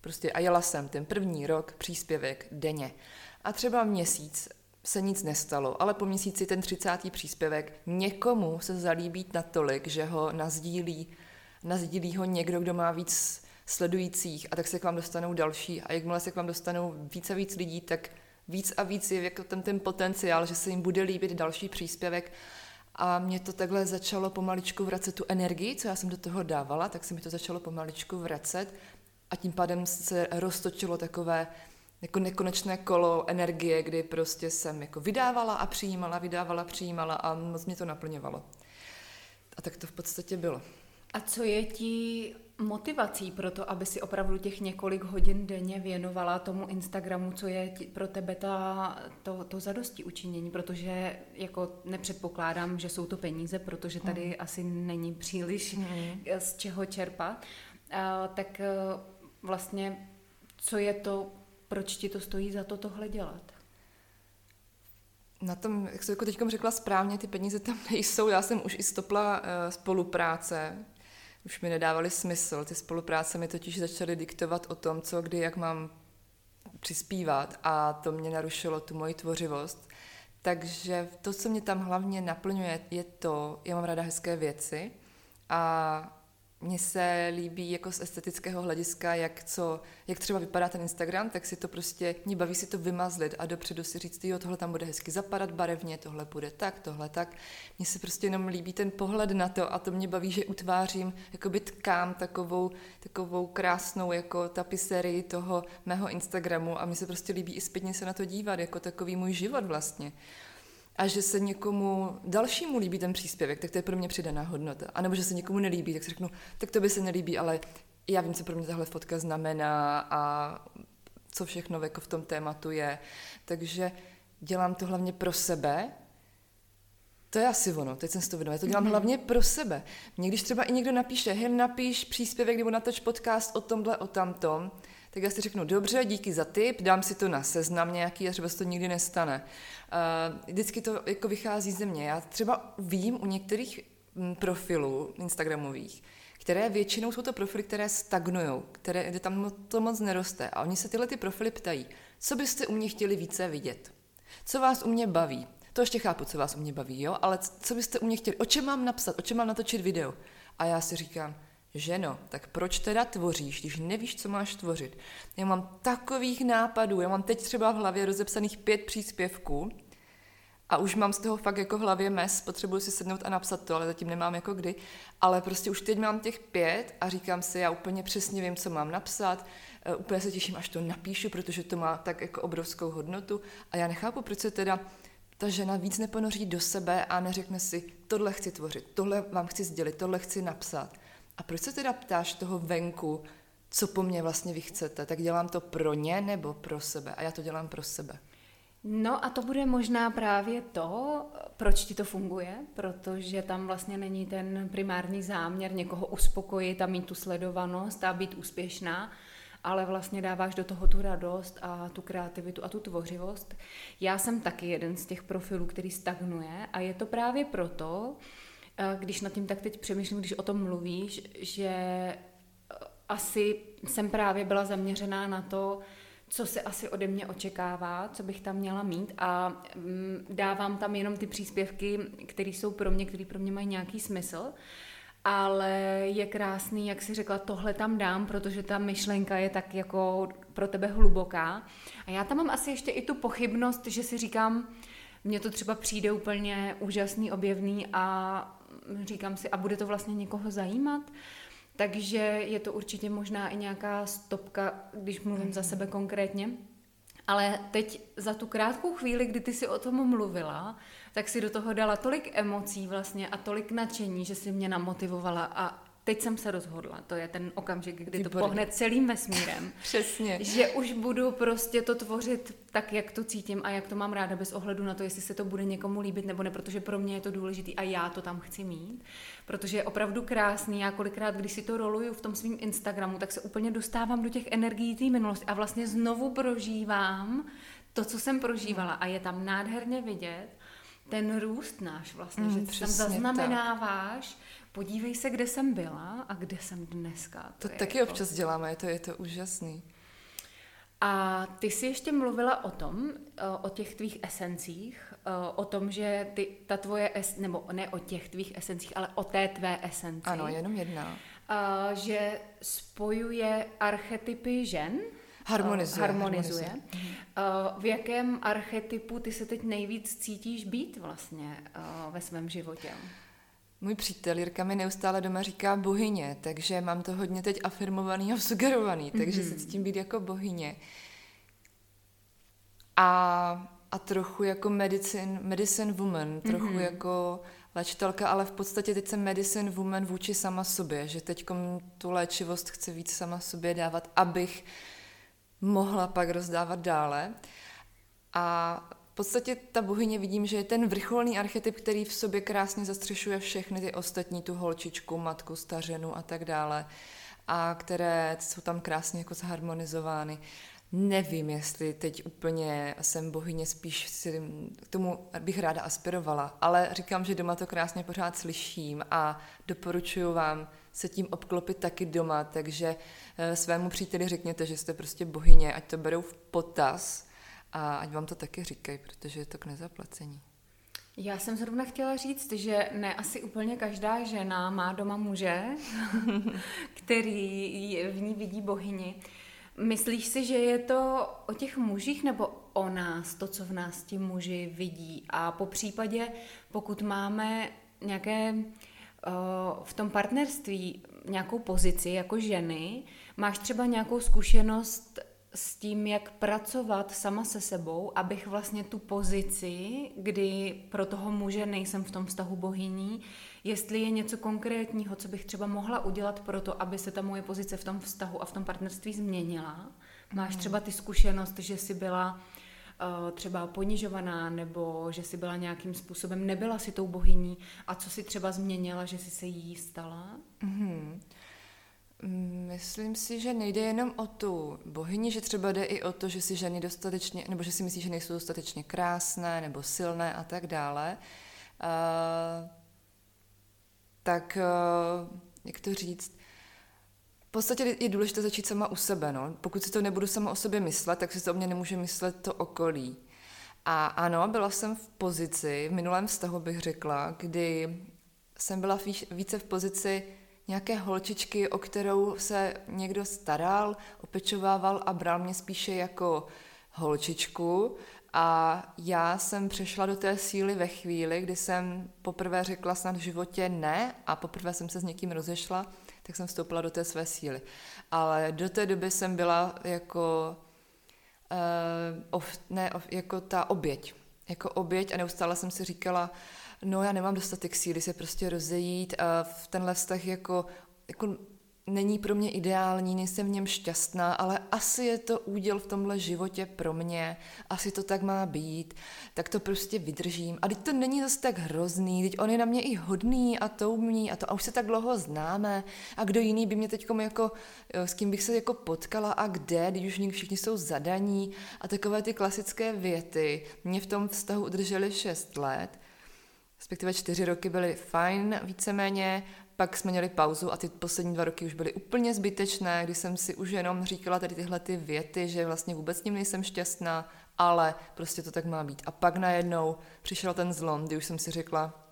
Prostě a jela jsem ten první rok příspěvek denně. A třeba měsíc se nic nestalo, ale po měsíci ten 30. příspěvek někomu se zalíbí natolik, že ho nazdílí, nazdílí ho někdo, kdo má víc sledujících a tak se k vám dostanou další a jakmile se k vám dostanou víc a víc lidí, tak víc a víc je jako ten, ten potenciál, že se jim bude líbit další příspěvek a mě to takhle začalo pomaličku vracet tu energii, co já jsem do toho dávala, tak se mi to začalo pomaličku vracet a tím pádem se roztočilo takové jako nekonečné kolo energie, kdy prostě jsem jako vydávala a přijímala, vydávala, přijímala a moc mě to naplňovalo. A tak to v podstatě bylo. A co je ti motivací pro to, aby si opravdu těch několik hodin denně věnovala tomu Instagramu, co je pro tebe ta, to, to zadosti učinění, protože jako nepředpokládám, že jsou to peníze, protože tady hmm. asi není příliš hmm. z čeho čerpat, a, tak e, vlastně co je to, proč ti to stojí za to tohle dělat? na tom, jak jsi jako teď řekla správně, ty peníze tam nejsou. Já jsem už i stopla uh, spolupráce, už mi nedávaly smysl. Ty spolupráce mi totiž začaly diktovat o tom, co, kdy, jak mám přispívat a to mě narušilo tu moji tvořivost. Takže to, co mě tam hlavně naplňuje, je to, já mám ráda hezké věci a mně se líbí jako z estetického hlediska, jak, co, jak třeba vypadá ten Instagram, tak si to prostě, mě baví si to vymazlit a dopředu si říct, jo, tohle tam bude hezky zapadat barevně, tohle bude tak, tohle tak. Mně se prostě jenom líbí ten pohled na to a to mě baví, že utvářím, jakoby tkám takovou, takovou krásnou jako tapiserii toho mého Instagramu a mně se prostě líbí i zpětně se na to dívat, jako takový můj život vlastně a že se někomu dalšímu líbí ten příspěvek, tak to je pro mě přidaná hodnota. A nebo že se někomu nelíbí, tak si řeknu, tak to by se nelíbí, ale já vím, co pro mě tahle fotka znamená a co všechno jako v tom tématu je. Takže dělám to hlavně pro sebe, to je asi ono, teď jsem si to vědomila. To dělám mm-hmm. hlavně pro sebe. Mně když třeba i někdo napíše, hej, napíš příspěvek nebo natoč podcast o tomhle, o tamtom, tak já si řeknu, dobře, díky za tip, dám si to na seznam nějaký a třeba se to nikdy nestane. Uh, vždycky to jako vychází ze mě. Já třeba vím u některých mm, profilů Instagramových, které většinou jsou to profily, které stagnují, které, kde tam to moc neroste. A oni se tyhle ty profily ptají, co byste u mě chtěli více vidět? Co vás u mě baví? To ještě chápu, co vás u mě baví, jo? Ale co byste u mě chtěli? O čem mám napsat? O čem mám natočit video? A já si říkám, ženo, tak proč teda tvoříš, když nevíš, co máš tvořit? Já mám takových nápadů, já mám teď třeba v hlavě rozepsaných pět příspěvků a už mám z toho fakt jako v hlavě mes, potřebuji si sednout a napsat to, ale zatím nemám jako kdy. Ale prostě už teď mám těch pět a říkám si, já úplně přesně vím, co mám napsat, uh, úplně se těším, až to napíšu, protože to má tak jako obrovskou hodnotu a já nechápu, proč se teda ta žena víc neponoří do sebe a neřekne si, tohle chci tvořit, tohle vám chci sdělit, tohle chci napsat. A proč se teda ptáš toho venku, co po mně vlastně vy chcete? Tak dělám to pro ně nebo pro sebe? A já to dělám pro sebe. No a to bude možná právě to, proč ti to funguje, protože tam vlastně není ten primární záměr někoho uspokojit a mít tu sledovanost a být úspěšná, ale vlastně dáváš do toho tu radost a tu kreativitu a tu tvořivost. Já jsem taky jeden z těch profilů, který stagnuje a je to právě proto, když nad tím tak teď přemýšlím, když o tom mluvíš, že eh, asi jsem právě byla zaměřená na to, co se asi ode mě očekává, co bych tam měla mít a mm, dávám tam jenom ty příspěvky, které jsou pro mě, které pro mě mají nějaký smysl. Ale je krásný, jak si řekla, tohle tam dám, protože ta myšlenka je tak jako pro tebe hluboká. A já tam mám asi ještě i tu pochybnost, že si říkám, mně to třeba přijde úplně úžasný, objevný a říkám si, a bude to vlastně někoho zajímat? Takže je to určitě možná i nějaká stopka, když mluvím za sebe konkrétně. Ale teď za tu krátkou chvíli, kdy ty si o tom mluvila, tak si do toho dala tolik emocí vlastně a tolik nadšení, že si mě namotivovala a teď jsem se rozhodla, to je ten okamžik, kdy Výborně. to pohne celým vesmírem. Přesně. Že už budu prostě to tvořit tak, jak to cítím a jak to mám ráda, bez ohledu na to, jestli se to bude někomu líbit nebo ne, protože pro mě je to důležité a já to tam chci mít. Protože je opravdu krásný, já kolikrát, když si to roluju v tom svém Instagramu, tak se úplně dostávám do těch energií té minulosti a vlastně znovu prožívám to, co jsem prožívala a je tam nádherně vidět ten růst náš vlastně, mm, že tam zaznamenáváš, tak podívej se, kde jsem byla a kde jsem dneska. To, to taky jako... občas děláme, je to, je to úžasný. A ty jsi ještě mluvila o tom, eh, o těch tvých esencích, eh, o tom, že ty, ta tvoje, es, nebo ne o těch tvých esencích, ale o té tvé esenci. Ano, jenom jedna. A, že spojuje archetypy žen, Harmonizuje. harmonizuje. harmonizuje. V jakém archetypu ty se teď nejvíc cítíš být vlastně ve svém životě? Můj přítel Jirka mi neustále doma říká bohyně, takže mám to hodně teď afirmovaný a sugerovaný, takže mm-hmm. se cítím být jako bohyně. A, a trochu jako medicine, medicine woman, trochu mm-hmm. jako léčitelka, ale v podstatě teď jsem medicine woman vůči sama sobě, že teď tu léčivost chci víc sama sobě dávat, abych mohla pak rozdávat dále. A v podstatě ta bohyně vidím, že je ten vrcholný archetyp, který v sobě krásně zastřešuje všechny ty ostatní, tu holčičku, matku, stařenu a tak dále, a které jsou tam krásně jako zharmonizovány. Nevím, jestli teď úplně jsem bohyně, spíš si k tomu bych ráda aspirovala, ale říkám, že doma to krásně pořád slyším a doporučuji vám se tím obklopit taky doma, takže eh, svému příteli řekněte, že jste prostě bohyně, ať to berou v potaz a ať vám to taky říkají, protože je to k nezaplacení. Já jsem zrovna chtěla říct, že ne asi úplně každá žena má doma muže, který v ní vidí bohyni. Myslíš si, že je to o těch mužích nebo o nás, to, co v nás ti muži vidí? A po případě, pokud máme nějaké v tom partnerství nějakou pozici jako ženy, máš třeba nějakou zkušenost s tím, jak pracovat sama se sebou, abych vlastně tu pozici, kdy pro toho muže nejsem v tom vztahu bohyní, jestli je něco konkrétního, co bych třeba mohla udělat pro to, aby se ta moje pozice v tom vztahu a v tom partnerství změnila. Máš mhm. třeba ty zkušenost, že jsi byla uh, třeba ponižovaná nebo že jsi byla nějakým způsobem, nebyla si tou bohyní a co si třeba změnila, že jsi se jí stala? Mm-hmm. Myslím si, že nejde jenom o tu bohyni, že třeba jde i o to, že si ženy dostatečně, nebo že si myslí, že nejsou dostatečně krásné nebo silné a tak dále. Uh, tak, uh, jak to říct, v podstatě je důležité začít sama u sebe. No. Pokud si to nebudu sama o sobě myslet, tak si to o mě nemůže myslet to okolí. A ano, byla jsem v pozici, v minulém vztahu bych řekla, kdy jsem byla více v pozici nějaké holčičky, o kterou se někdo staral, opečovával a bral mě spíše jako holčičku. A já jsem přešla do té síly ve chvíli, kdy jsem poprvé řekla snad v životě ne a poprvé jsem se s někým rozešla, tak jsem vstoupila do té své síly. Ale do té doby jsem byla jako, uh, of, ne, of, jako ta oběť. Jako oběť a neustále jsem si říkala, no já nemám dostatek síly se prostě rozejít a v tenhle vztah jako, jako není pro mě ideální, nejsem v něm šťastná, ale asi je to úděl v tomhle životě pro mě, asi to tak má být, tak to prostě vydržím. A teď to není zase tak hrozný, teď on je na mě i hodný a toumný a to a už se tak dlouho známe. A kdo jiný by mě teď jako, s kým bych se jako potkala a kde, když už všichni jsou zadaní. A takové ty klasické věty. Mě v tom vztahu udržely šest let respektive čtyři roky byly fajn víceméně, pak jsme měli pauzu a ty poslední dva roky už byly úplně zbytečné, kdy jsem si už jenom říkala tady tyhle ty věty, že vlastně vůbec s ním nejsem šťastná, ale prostě to tak má být. A pak najednou přišel ten zlom, kdy už jsem si řekla,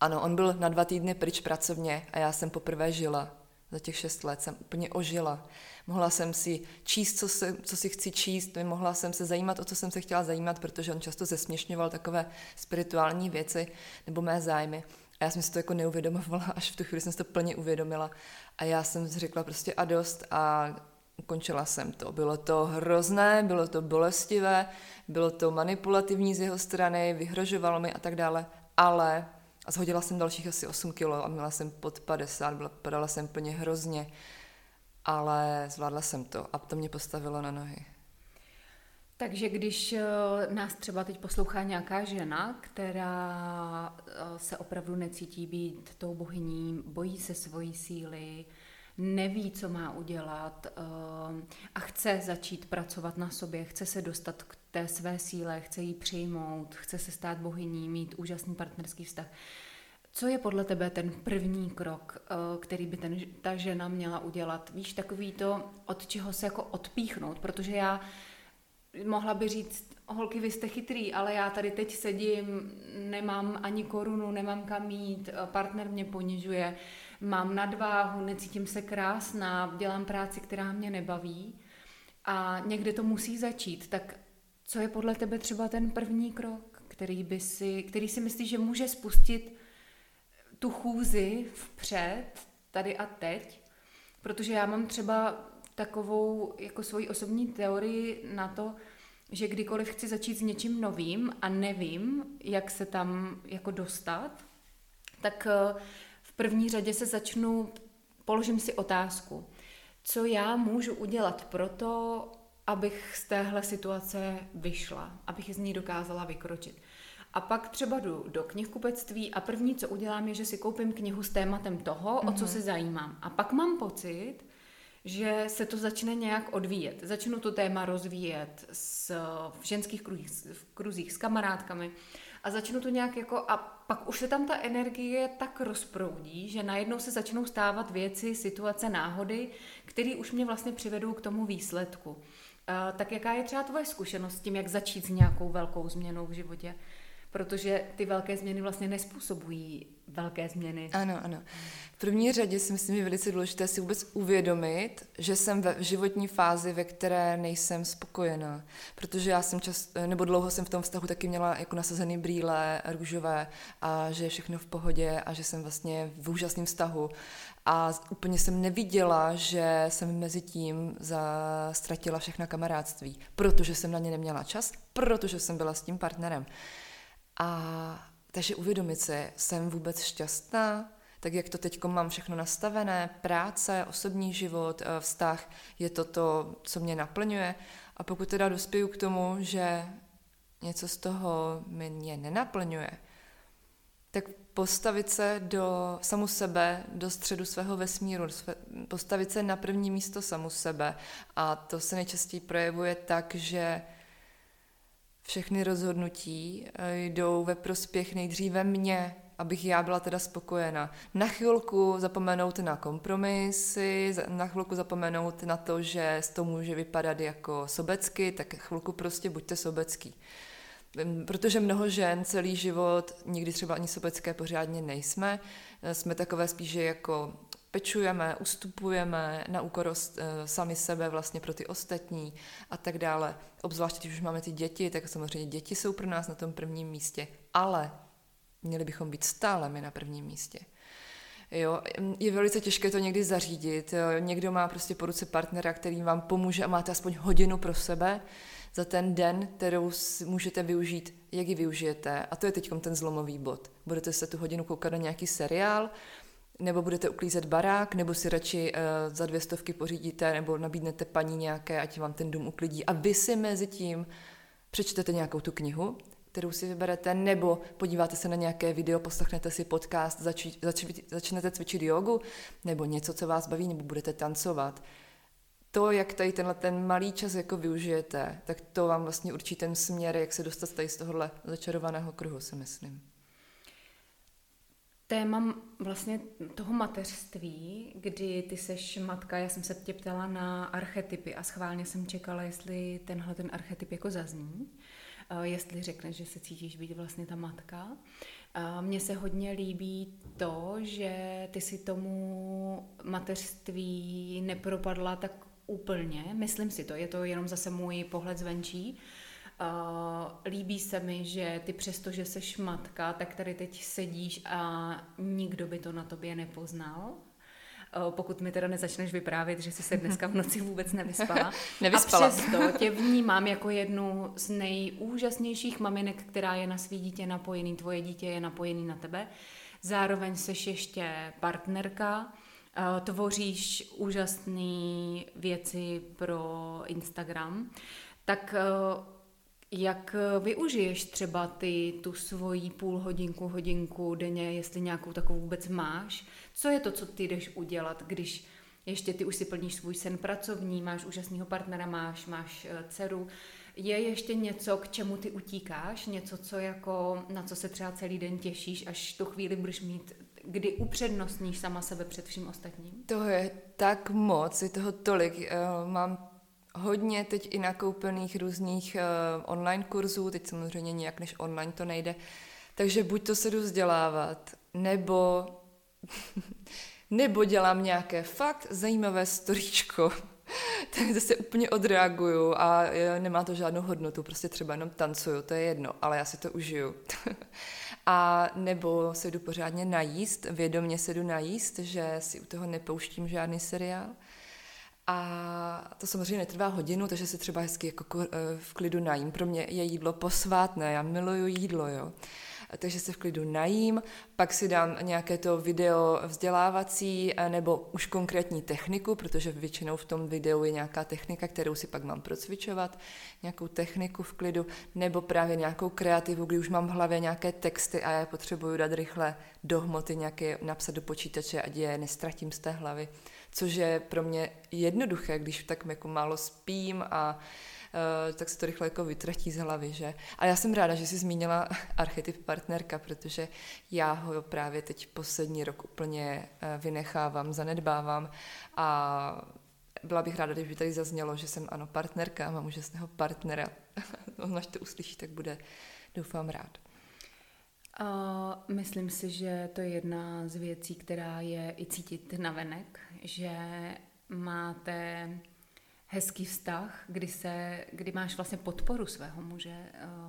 ano, on byl na dva týdny pryč pracovně a já jsem poprvé žila. Za těch šest let jsem úplně ožila. Mohla jsem si číst, co, se, co si chci číst, mohla jsem se zajímat, o co jsem se chtěla zajímat, protože on často zesměšňoval takové spirituální věci nebo mé zájmy. A já jsem si to jako neuvědomovala, až v tu chvíli jsem si to plně uvědomila. A já jsem řekla prostě a dost a ukončila jsem to. Bylo to hrozné, bylo to bolestivé, bylo to manipulativní z jeho strany, vyhrožovalo mi a tak dále, ale a zhodila jsem dalších asi 8 kilo a měla jsem pod 50, byla, padala jsem plně hrozně, ale zvládla jsem to a to mě postavilo na nohy. Takže když eh, nás třeba teď poslouchá nějaká žena, která eh, se opravdu necítí být tou bohyní, bojí se svojí síly, neví, co má udělat eh, a chce začít pracovat na sobě, chce se dostat k té své síle, chce ji přijmout, chce se stát bohyní, mít úžasný partnerský vztah. Co je podle tebe ten první krok, který by ten, ta žena měla udělat? Víš, takový to, od čeho se jako odpíchnout, protože já mohla by říct, holky, vy jste chytrý, ale já tady teď sedím, nemám ani korunu, nemám kam jít, partner mě ponižuje, mám nadváhu, necítím se krásná, dělám práci, která mě nebaví a někde to musí začít. Tak co je podle tebe třeba ten první krok, který, by si, který si myslíš, že může spustit tu chůzi vpřed, tady a teď? Protože já mám třeba takovou jako svoji osobní teorii na to, že kdykoliv chci začít s něčím novým a nevím, jak se tam jako dostat, tak eh, v první řadě se začnu, položím si otázku, co já můžu udělat pro to, abych z téhle situace vyšla, abych z ní dokázala vykročit. A pak třeba jdu do knihkupectví a první, co udělám, je, že si koupím knihu s tématem toho, mm-hmm. o co mhm. se zajímám. A pak mám pocit, že se to začne nějak odvíjet. Začnu to téma rozvíjet s, v ženských kruzích, v kruzích s kamarádkami a začnu to nějak jako a pak už se tam ta energie tak rozproudí, že najednou se začnou stávat věci, situace, náhody, které už mě vlastně přivedou k tomu výsledku. Uh, tak jaká je třeba tvoje zkušenost s tím, jak začít s nějakou velkou změnou v životě? Protože ty velké změny vlastně nespůsobují velké změny. Ano, ano. V první řadě si myslím, že je velice důležité si vůbec uvědomit, že jsem ve životní fázi, ve které nejsem spokojená. Protože já jsem čas, nebo dlouho jsem v tom vztahu taky měla jako nasazený brýle růžové a že je všechno v pohodě a že jsem vlastně v úžasném vztahu. A úplně jsem neviděla, že jsem mezi tím ztratila všechna kamarádství, protože jsem na ně neměla čas, protože jsem byla s tím partnerem. A takže uvědomit si, jsem vůbec šťastná, tak jak to teď mám všechno nastavené, práce, osobní život, eh, vztah, je to to, co mě naplňuje. A pokud teda dospěju k tomu, že něco z toho mě nenaplňuje, tak postavit se do samu sebe, do středu svého vesmíru, postavit se na první místo samu sebe. A to se nejčastěji projevuje tak, že všechny rozhodnutí eh, jdou ve prospěch nejdříve mě, abych já byla teda spokojena. Na chvilku zapomenout na kompromisy, na chvilku zapomenout na to, že to může vypadat jako sobecky, tak chvilku prostě buďte sobecký. Protože mnoho žen celý život, nikdy třeba ani sobecké pořádně nejsme, eh, jsme takové spíše jako pečujeme, ustupujeme na úkor uh, sami sebe vlastně pro ty ostatní a tak dále. Obzvláště, když už máme ty děti, tak samozřejmě děti jsou pro nás na tom prvním místě, ale měli bychom být stále my na prvním místě. Jo, je velice těžké to někdy zařídit. Jo. Někdo má prostě po ruce partnera, který vám pomůže a máte aspoň hodinu pro sebe za ten den, kterou můžete využít, jak ji využijete. A to je teď ten zlomový bod. Budete se tu hodinu koukat na nějaký seriál, nebo budete uklízet barák, nebo si radši uh, za dvě stovky pořídíte, nebo nabídnete paní nějaké, ať vám ten dům uklidí. A vy si mezi tím přečtete nějakou tu knihu, kterou si vyberete, nebo podíváte se na nějaké video, poslechnete si podcast, zači, zači, začnete cvičit jogu, nebo něco, co vás baví, nebo budete tancovat. To, jak tady tenhle ten malý čas jako využijete, tak to vám vlastně určí ten směr, jak se dostat tady z tohohle začarovaného kruhu, si myslím téma vlastně toho mateřství, kdy ty seš matka, já jsem se tě ptala na archetypy a schválně jsem čekala, jestli tenhle ten archetyp jako zazní, eh, jestli řekneš, že se cítíš být vlastně ta matka. Eh, mně se hodně líbí to, že ty si tomu mateřství nepropadla tak úplně, myslím si to, je to jenom zase můj pohled zvenčí, Uh, líbí se mi, že ty přesto, že seš matka, tak tady teď sedíš a nikdo by to na tobě nepoznal. Uh, pokud mi teda nezačneš vyprávět, že jsi se dneska v noci vůbec nevyspala. Nevyspala. A přesto tě vnímám jako jednu z nejúžasnějších maminek, která je na svý dítě napojený, tvoje dítě je napojený na tebe. Zároveň seš ještě partnerka, uh, tvoříš úžasné věci pro Instagram. Tak jak eh, využiješ třeba ty tu svoji půl hodinku, hodinku denně, jestli nějakou takovou vůbec máš? Co je to, co ty jdeš udělat, když ještě ty už si plníš svůj sen pracovní, máš úžasného partnera, máš, máš uh, dceru, je ještě něco, k čemu ty utíkáš? Něco, co jako, na co se třeba celý den těšíš, až tu chvíli budeš mít, kdy upřednostníš sama sebe před vším ostatním? To je tak moc, je toho tolik. Uh, mám hodně teď i nakoupených různých uh, online kurzů, teď samozřejmě nějak než online to nejde, takže buď to se jdu vzdělávat, nebo, nebo dělám nějaké fakt zajímavé storíčko, tak se úplně odreaguju a nemá to žádnou hodnotu, prostě třeba jenom tancuju, to je jedno, ale já si to užiju. a nebo se jdu pořádně najíst, vědomě se jdu najíst, že si u toho nepouštím žádný seriál. A to samozřejmě netrvá hodinu, takže se třeba hezky jako eh, v klidu najím. Pro mě je jídlo posvátné, já miluju jídlo, jo. Takže se v klidu najím, pak si dám nějaké to video vzdělávací nebo už konkrétní techniku, protože většinou v tom videu je nějaká technika, kterou si pak mám procvičovat, nějakou techniku v klidu, nebo právě nějakou kreativu, kdy už mám v hlavě nějaké texty a já je potřebuju dát rychle do hmoty, nějaké napsat do počítače, ať je nestratím z té hlavy. Což je pro mě jednoduché, když tak jako málo spím a uh, tak se to rychle jako vytratí z hlavy, že? A já jsem ráda, že jsi zmínila archetyp partnerka, protože já ho právě teď poslední rok úplně uh, vynechávám, zanedbávám a byla bych ráda, kdyby tady zaznělo, že jsem ano partnerka, mám úžasného partnera. On až to uslyší, tak bude, doufám, rád. Uh, myslím si, že to je jedna z věcí, která je i cítit na venek, že máte hezký vztah, kdy, se, kdy máš vlastně podporu svého muže,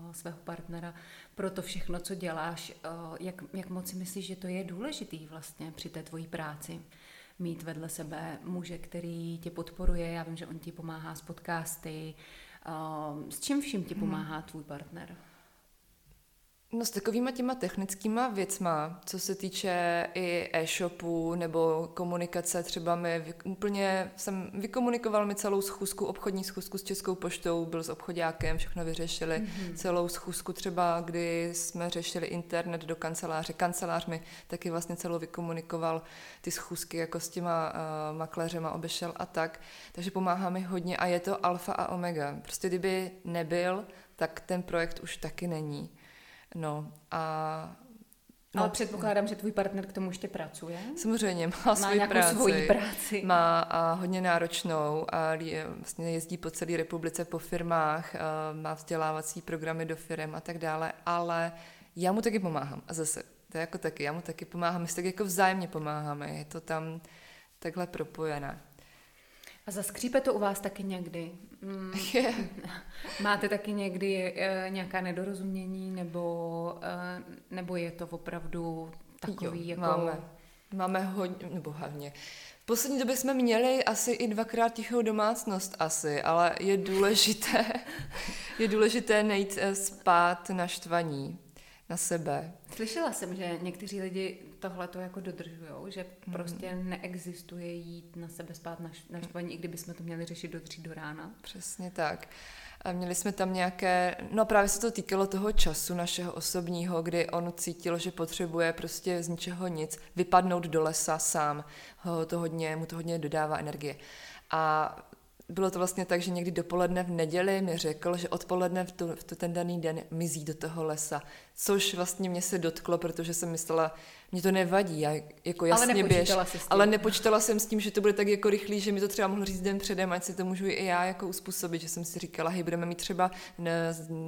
uh, svého partnera pro to všechno, co děláš. Uh, jak, jak moc si myslíš, že to je důležitý vlastně při té tvojí práci? Mít vedle sebe muže, který tě podporuje. Já vím, že on ti pomáhá s podcasty. Uh, s čím vším ti mhm. pomáhá tvůj partner? No s takovýma těma technickýma věcma, co se týče i e-shopu nebo komunikace, třeba mi úplně jsem vykomunikoval mi celou schůzku, obchodní schůzku s Českou poštou, byl s obchodákem, všechno vyřešili, mm-hmm. celou schůzku třeba, kdy jsme řešili internet do kanceláře, kancelář mi taky vlastně celou vykomunikoval ty schůzky jako s těma uh, makléřema obešel a tak, takže pomáhá mi hodně a je to alfa a omega. Prostě kdyby nebyl, tak ten projekt už taky není. No a No, Ale předpokládám, že tvůj partner k tomu ještě pracuje. Samozřejmě, má, má svoji práci. svoji práci. Má a hodně náročnou a vlastně jezdí po celé republice po firmách, má vzdělávací programy do firm a tak dále, ale já mu taky pomáhám. A zase, to je jako taky, já mu taky pomáhám, my si tak jako vzájemně pomáháme, je to tam takhle propojené. A zaskřípe to u vás taky někdy? Mm, yeah. Máte taky někdy uh, nějaká nedorozumění, nebo, uh, nebo je to opravdu takový jo, jako... Máme, máme hodně, nebo hlavně. V poslední době jsme měli asi i dvakrát tichou domácnost asi, ale je důležité, je důležité nejít eh, spát na štvaní na sebe. Slyšela jsem, že někteří lidi tohle to jako dodržují, že mm. prostě neexistuje jít na sebe spát na, na štvaní, i kdyby jsme to měli řešit do tří do rána. Přesně tak. A měli jsme tam nějaké, no právě se to týkalo toho času našeho osobního, kdy on cítil, že potřebuje prostě z ničeho nic vypadnout do lesa sám. Ho to hodně, mu to hodně dodává energie. A bylo to vlastně tak, že někdy dopoledne v neděli mi řekl, že odpoledne v, tu, v tu ten daný den mizí do toho lesa. Což vlastně mě se dotklo, protože jsem myslela, mě to nevadí, já jako jasně ale běž, ale nepočítala jsem s tím, že to bude tak jako rychlý, že mi to třeba mohl říct den předem, ať si to můžu i já jako uspůsobit, že jsem si říkala, hej, budeme mít třeba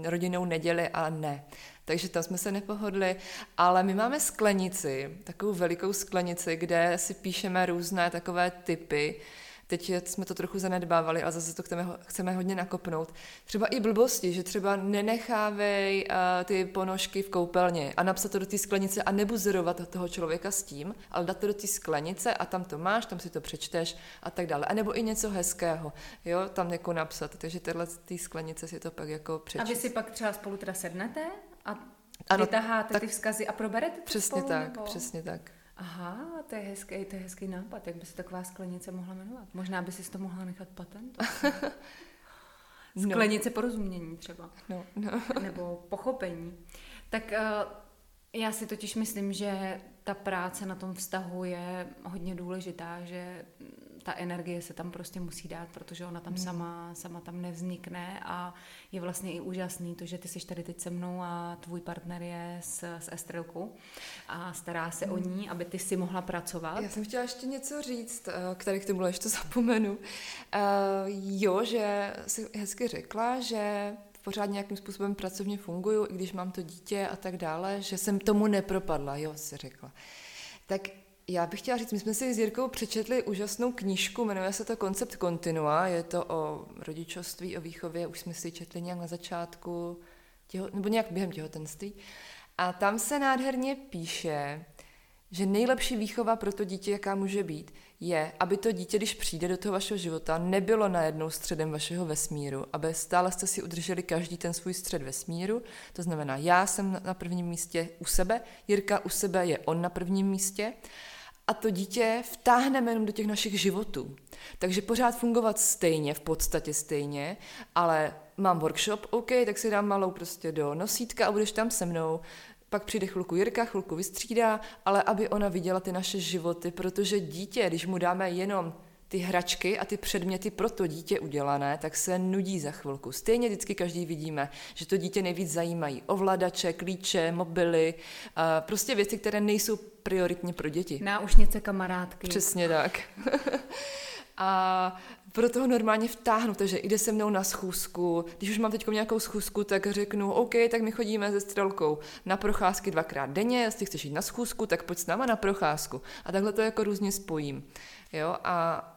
rodinnou neděli a ne. Takže tam jsme se nepohodli, ale my máme sklenici, takovou velikou sklenici, kde si píšeme různé takové typy, Teď jsme to trochu zanedbávali, ale zase to chceme, chceme hodně nakopnout. Třeba i blbosti, že třeba nenechávej uh, ty ponožky v koupelně a napsat to do té sklenice a nebuzerovat toho člověka s tím, ale dát to do té sklenice a tam to máš, tam si to přečteš a tak dále. A nebo i něco hezkého, jo, tam jako napsat. Takže tyhle ty sklenice si to pak jako přečíst. A vy si pak třeba spolu teda sednete a ano, vytaháte tak, ty vzkazy a proberete to Přesně spolu, tak, nebo? přesně tak. Aha, to je hezký, to je hezký nápad. Jak by se taková sklenice mohla jmenovat? Možná by si to mohla nechat patent. No. Sklenice no. porozumění třeba. No, no. Nebo pochopení. Tak uh, já si totiž myslím, že ta práce na tom vztahu je hodně důležitá, že ta energie se tam prostě musí dát, protože ona tam hmm. sama, sama tam nevznikne a je vlastně i úžasný to, že ty jsi tady teď se mnou a tvůj partner je s, s Estrelkou a stará se hmm. o ní, aby ty si mohla pracovat. Já jsem chtěla ještě něco říct, eh, který k tomu ještě zapomenu. Uh, jo, že jsi hezky řekla, že pořád nějakým způsobem pracovně funguju, i když mám to dítě a tak dále, že jsem tomu nepropadla, jo, si řekla. Tak já bych chtěla říct, my jsme si s Jirkou přečetli úžasnou knížku, jmenuje se to Koncept kontinua, je to o rodičovství, o výchově, už jsme si četli nějak na začátku, těho, nebo nějak během těhotenství. A tam se nádherně píše, že nejlepší výchova pro to dítě, jaká může být, je, aby to dítě, když přijde do toho vašeho života, nebylo najednou středem vašeho vesmíru, aby stále jste si udrželi každý ten svůj střed vesmíru. To znamená, já jsem na prvním místě u sebe, Jirka u sebe je on na prvním místě a to dítě vtáhneme jenom do těch našich životů. Takže pořád fungovat stejně, v podstatě stejně, ale mám workshop, OK, tak si dám malou prostě do nosítka a budeš tam se mnou pak přijde chvilku Jirka, chvilku vystřídá, ale aby ona viděla ty naše životy, protože dítě, když mu dáme jenom ty hračky a ty předměty pro to dítě udělané, tak se nudí za chvilku. Stejně vždycky každý vidíme, že to dítě nejvíc zajímají ovladače, klíče, mobily, prostě věci, které nejsou prioritně pro děti. Náušnice kamarádky. Přesně tak. a proto ho normálně vtáhnu, takže jde se mnou na schůzku. Když už mám teď nějakou schůzku, tak řeknu, OK, tak my chodíme se strelkou na procházky dvakrát denně, jestli chceš jít na schůzku, tak pojď s náma na procházku. A takhle to jako různě spojím. Jo? A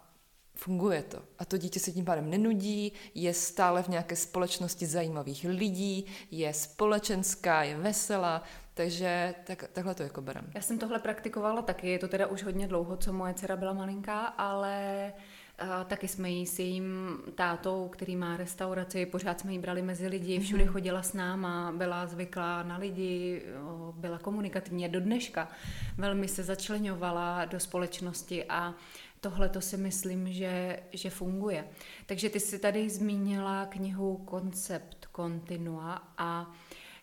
funguje to. A to dítě se tím pádem nenudí, je stále v nějaké společnosti zajímavých lidí, je společenská, je veselá, takže tak, takhle to jako berem. Já jsem tohle praktikovala taky, je to teda už hodně dlouho, co moje dcera byla malinká, ale a taky jsme jí s jejím tátou, který má restauraci, pořád jsme jí brali mezi lidi, mhm. všude chodila s náma, byla zvyklá na lidi, byla komunikativní do dneška. Velmi se začlenovala do společnosti a tohle to si myslím, že, že funguje. Takže ty jsi tady zmínila knihu Koncept kontinua a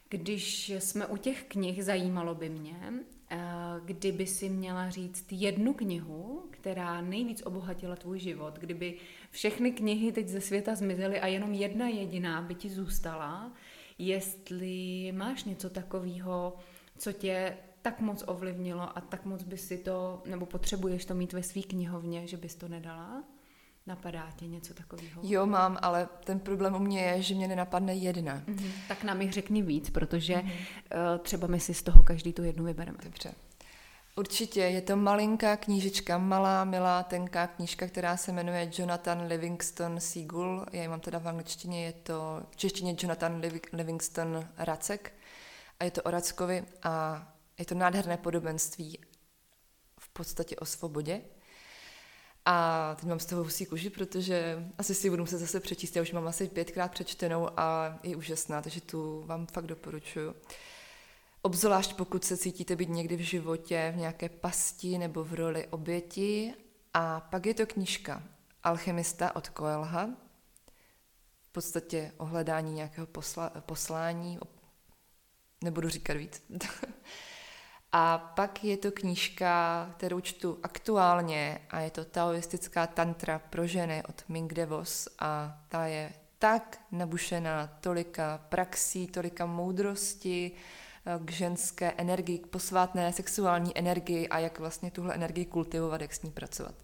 když jsme u těch knih, zajímalo by mě, Eh, kdyby si měla říct jednu knihu, která nejvíc obohatila tvůj život, kdyby všechny knihy teď ze světa zmizely a jenom jedna jediná by ti zůstala, jestli máš něco takového, co tě tak moc ovlivnilo a tak moc by si to, nebo potřebuješ to mít ve své knihovně, že bys to nedala? Napadá tě něco takového? Jo, mám, ale ten problém u mě je, že mě nenapadne jedna. Mm-hmm. Tak nám jich řekni víc, protože mm-hmm. uh, třeba my si z toho každý tu jednu vybereme. Dobře. Určitě, je to malinká knížička, malá, milá, tenká knížka, která se jmenuje Jonathan Livingston Seagull. Já ji mám teda v angličtině, je to v češtině Jonathan Livingston Racek a je to o Rackovi a je to nádherné podobenství v podstatě o svobodě. A teď mám z toho husí kůži, protože asi si budu muset zase přečíst. Já už mám asi pětkrát přečtenou a je úžasná, takže tu vám fakt doporučuju. Obzvlášť pokud se cítíte být někdy v životě v nějaké pasti nebo v roli oběti. A pak je to knížka Alchemista od Koelha, v podstatě o hledání nějakého posla, poslání, nebudu říkat víc. A pak je to knížka, kterou čtu aktuálně a je to taoistická tantra pro ženy od Ming Devos a ta je tak nabušená tolika praxí, tolika moudrosti eh, k ženské energii, k posvátné sexuální energii a jak vlastně tuhle energii kultivovat, jak s ní pracovat.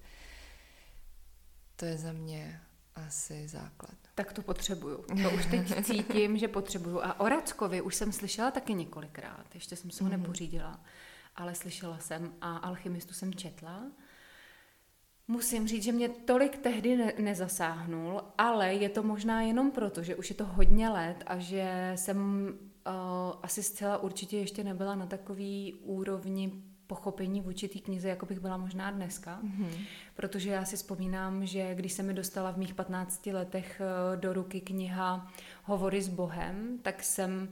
To je za mě asi základ. Tak to potřebuju. To už teď cítím, že potřebuju. A o Rackovi už jsem slyšela taky několikrát. Ještě jsem se ho mm-hmm. nepořídila ale slyšela jsem a alchymistu jsem četla. Musím říct, že mě tolik tehdy ne- nezasáhnul, ale je to možná jenom proto, že už je to hodně let a že jsem uh, asi zcela určitě ještě nebyla na takový úrovni pochopení vůči té knize, jako bych byla možná dneska. Mm-hmm. Protože já si vzpomínám, že když se mi dostala v mých 15 letech uh, do ruky kniha Hovory s Bohem, tak jsem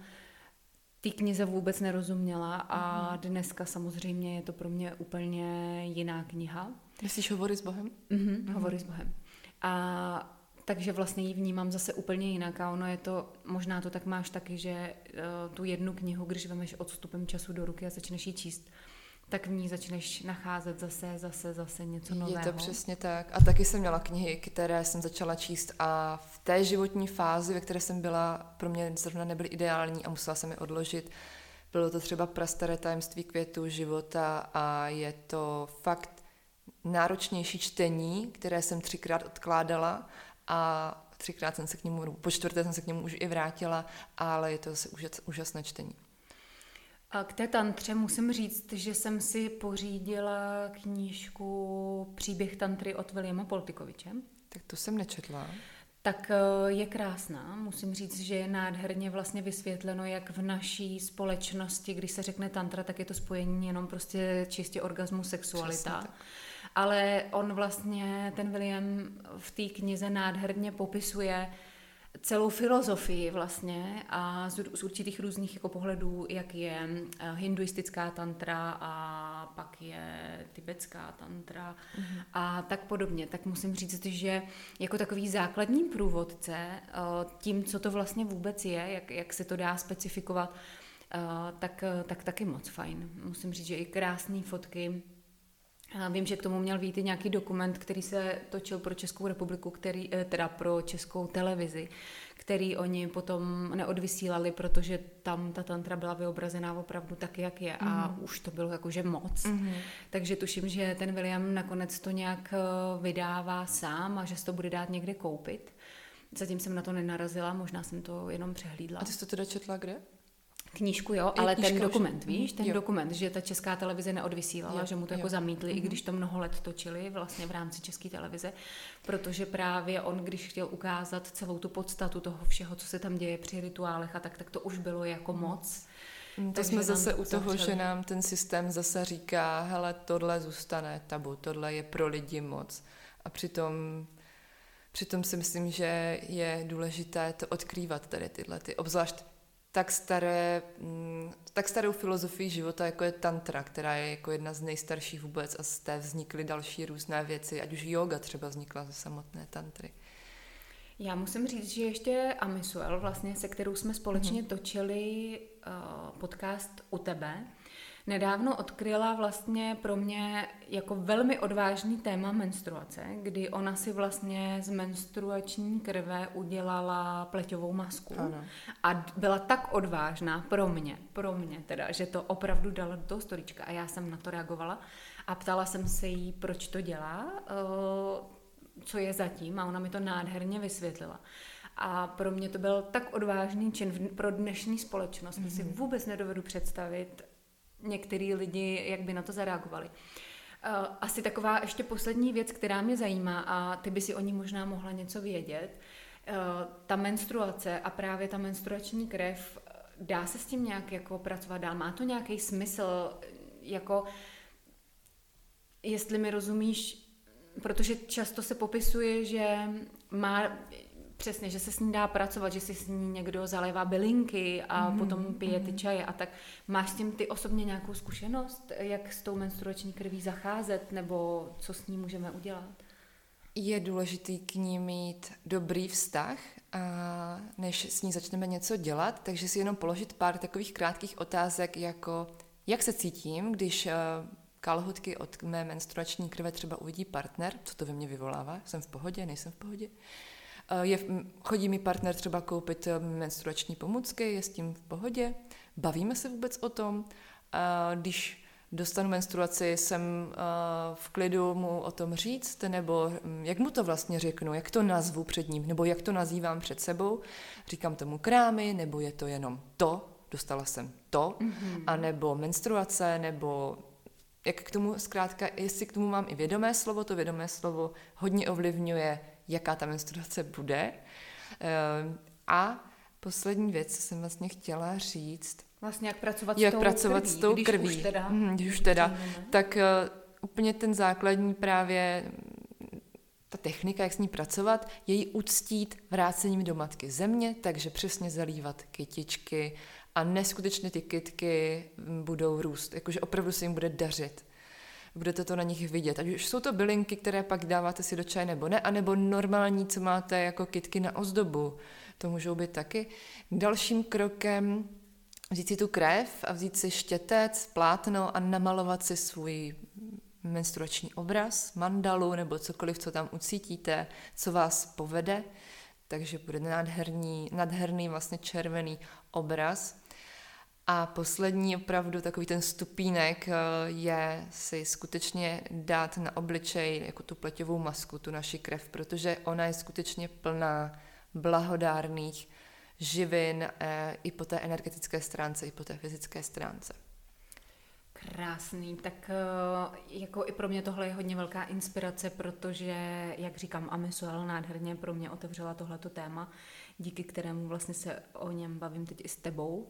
té knize vůbec nerozuměla a mm. dneska samozřejmě je to pro mě úplně jiná kniha. Myslíš Hovory s Bohem? Mm-hmm, mm-hmm. Hovory s Bohem. A takže vlastně ji vnímám zase úplně jinak a ono je to, možná to tak máš taky, že uh, tu jednu knihu, když vemeš odstupem času do ruky a začneš ji číst, tak v ní začneš nacházet zase, zase, zase něco nového. Je to přesně tak. A taky jsem měla knihy, které jsem začala číst a v té životní fázi, ve které jsem byla, pro mě zrovna nebyly ideální a musela jsem je odložit. Bylo to třeba prastaré tajemství květů života a je to fakt náročnější čtení, které jsem třikrát odkládala a třikrát jsem se k němu, po čtvrté jsem se k němu už i vrátila, ale je to úžasné čtení. A k té tantře musím říct, že jsem si pořídila knížku Příběh tantry od Williama Poltikoviče. Tak to jsem nečetla. Tak eh, je krásná. Musím říct, že je nádherně vlastně vysvětleno, jak v naší společnosti, když se řekne tantra, tak je to spojení jenom prostě čistě orgasmu, sexualita. Ale on vlastně, ten William v té knize nádherně popisuje, celou filozofii vlastně a z, z určitých různých jako pohledů, jak je eh, hinduistická tantra a pak je tibetská tantra mm-hmm. a tak podobně. Tak musím říct, že jako takový základní průvodce eh, tím, co to vlastně vůbec je, jak, jak se to dá specifikovat, eh, tak, tak taky moc fajn. Musím říct, že i krásné fotky, Vím, že k tomu měl být i nějaký dokument, který se točil pro Českou republiku, který, eh, teda pro Českou televizi, který oni potom neodvysílali, protože tam ta tantra byla vyobrazená opravdu tak, jak je a mm. už to bylo jakože moc. Mm. Takže tuším, že ten William nakonec to nějak eh, vydává sám a že se to bude dát někde koupit. Zatím jsem na to nenarazila, možná jsem to jenom přehlídla. A ty jsi to teda četla kde? Knížku, jo, ale knížka ten dokument, už... víš, ten jo. dokument, že ta česká televize neodvysílala, jo, že mu to jako jo. jako zamítli, mm-hmm. i mhm. když to mnoho let točili vlastně v rámci české televize, protože právě on, když chtěl ukázat celou tu podstatu toho všeho, co se tam děje při rituálech a tak, tak to už bylo jako mhm. moc. Mm, to jsme zase u toho, že nám ten systém zase říká, hele, tohle zůstane tabu, tohle je pro lidi moc. A přitom Přitom si myslím, že je důležité to odkrývat tady tyhle, ty, obzvlášť tak, staré, mm, tak starou filozofii života, jako je tantra, která je jako jedna z nejstarších vůbec a z té vznikly další různé věci, ať už yoga třeba vznikla ze samotné tantry. Já musím říct, že ještě Amisuel, vlastně, se kterou jsme společně mm-hmm. točili uh, podcast u tebe, nedávno odkryla vlastně pro mě jako velmi odvážný téma menstruace, kdy ona si vlastně z menstruační krve udělala pleťovou masku. Ano. A byla tak odvážná pro mě, pro mě teda, že to opravdu dala do toho storička a já jsem na to reagovala a ptala jsem se jí, proč to dělá, eh, co je zatím a ona mi to nádherně vysvětlila. A pro mě to byl tak odvážný čin pro dnešní společnost, mm-hmm. si mhm. vůbec nedovedu představit, některý lidi, jak by na to zareagovali. Eh, asi taková ještě poslední věc, která mě zajímá a ty by si o ní možná mohla něco vědět. Eh, ta menstruace a právě ta menstruační krev, dá se s tím nějak jako pracovat dál? Má to nějaký smysl? Jako, jestli mi rozumíš, protože často se popisuje, že má Přesně, že se s ní dá pracovat, že si s ní někdo zalévá bylinky a mm-hmm. potom pije ty mhm. čaje a tak. Máš s tím ty osobně nějakou zkušenost, jak s tou menstruační krví zacházet nebo co s ní můžeme udělat? Je důležitý k ní mít dobrý vztah, a než s ní začneme něco dělat, takže si jenom položit pár takových krátkých otázek, jako jak se cítím, když eh, kalhotky od mé menstruační krve třeba uvidí partner, co to ve mně vyvolává, jsem v pohodě, nejsem v pohodě. Eh, je, chodí mi partner třeba koupit eh, menstruační pomůcky, je s tím v pohodě, bavíme se vůbec o tom. Když dostanu menstruaci, jsem eh, v klidu mu o tom říct, nebo hm, jak mu to vlastně řeknu, jak to nazvu před ním, nebo jak to nazývám před sebou. Říkám tomu krámy, nebo je to jenom to, dostala jsem to, mm-hmm. anebo menstruace, nebo jak k tomu zkrátka, jestli k tomu mám i vědomé slovo, to vědomé slovo hodně ovlivňuje jaká ta menstruace bude. Ehm, a poslední věc, co jsem vlastně chtěla říct. Vlastně jak pracovat jak s tou pracovat krví, s tou když krví. Už teda, hmm, když už teda. Tak uh, úplně ten základní právě ta technika, jak s ní pracovat, je ji uctít vrácením do matky země, takže přesně zalívat kytičky a neskutečně ty kytky budou růst, jakože opravdu se jim bude dařit budete to na nich vidět. Ať už jsou to bylinky, které pak dáváte si do čaje nebo ne, anebo normální, co máte jako kitky na ozdobu. To můžou být taky. Dalším krokem vzít si tu krev a vzít si štětec, plátno a namalovat si svůj menstruační obraz, mandalu nebo cokoliv, co tam ucítíte, co vás povede. Takže bude nádherný, nádherný vlastně červený obraz. A poslední opravdu takový ten stupínek eh, je si skutečně dát na obličej jako tu pleťovou masku, tu naši krev, protože ona je skutečně plná blahodárných živin eh, i po té energetické stránce, i po té fyzické stránce. Krásný, tak jako i pro mě tohle je hodně velká inspirace, protože, jak říkám, Amisuel nádherně pro mě otevřela tohleto téma, díky kterému vlastně se o něm bavím teď i s tebou.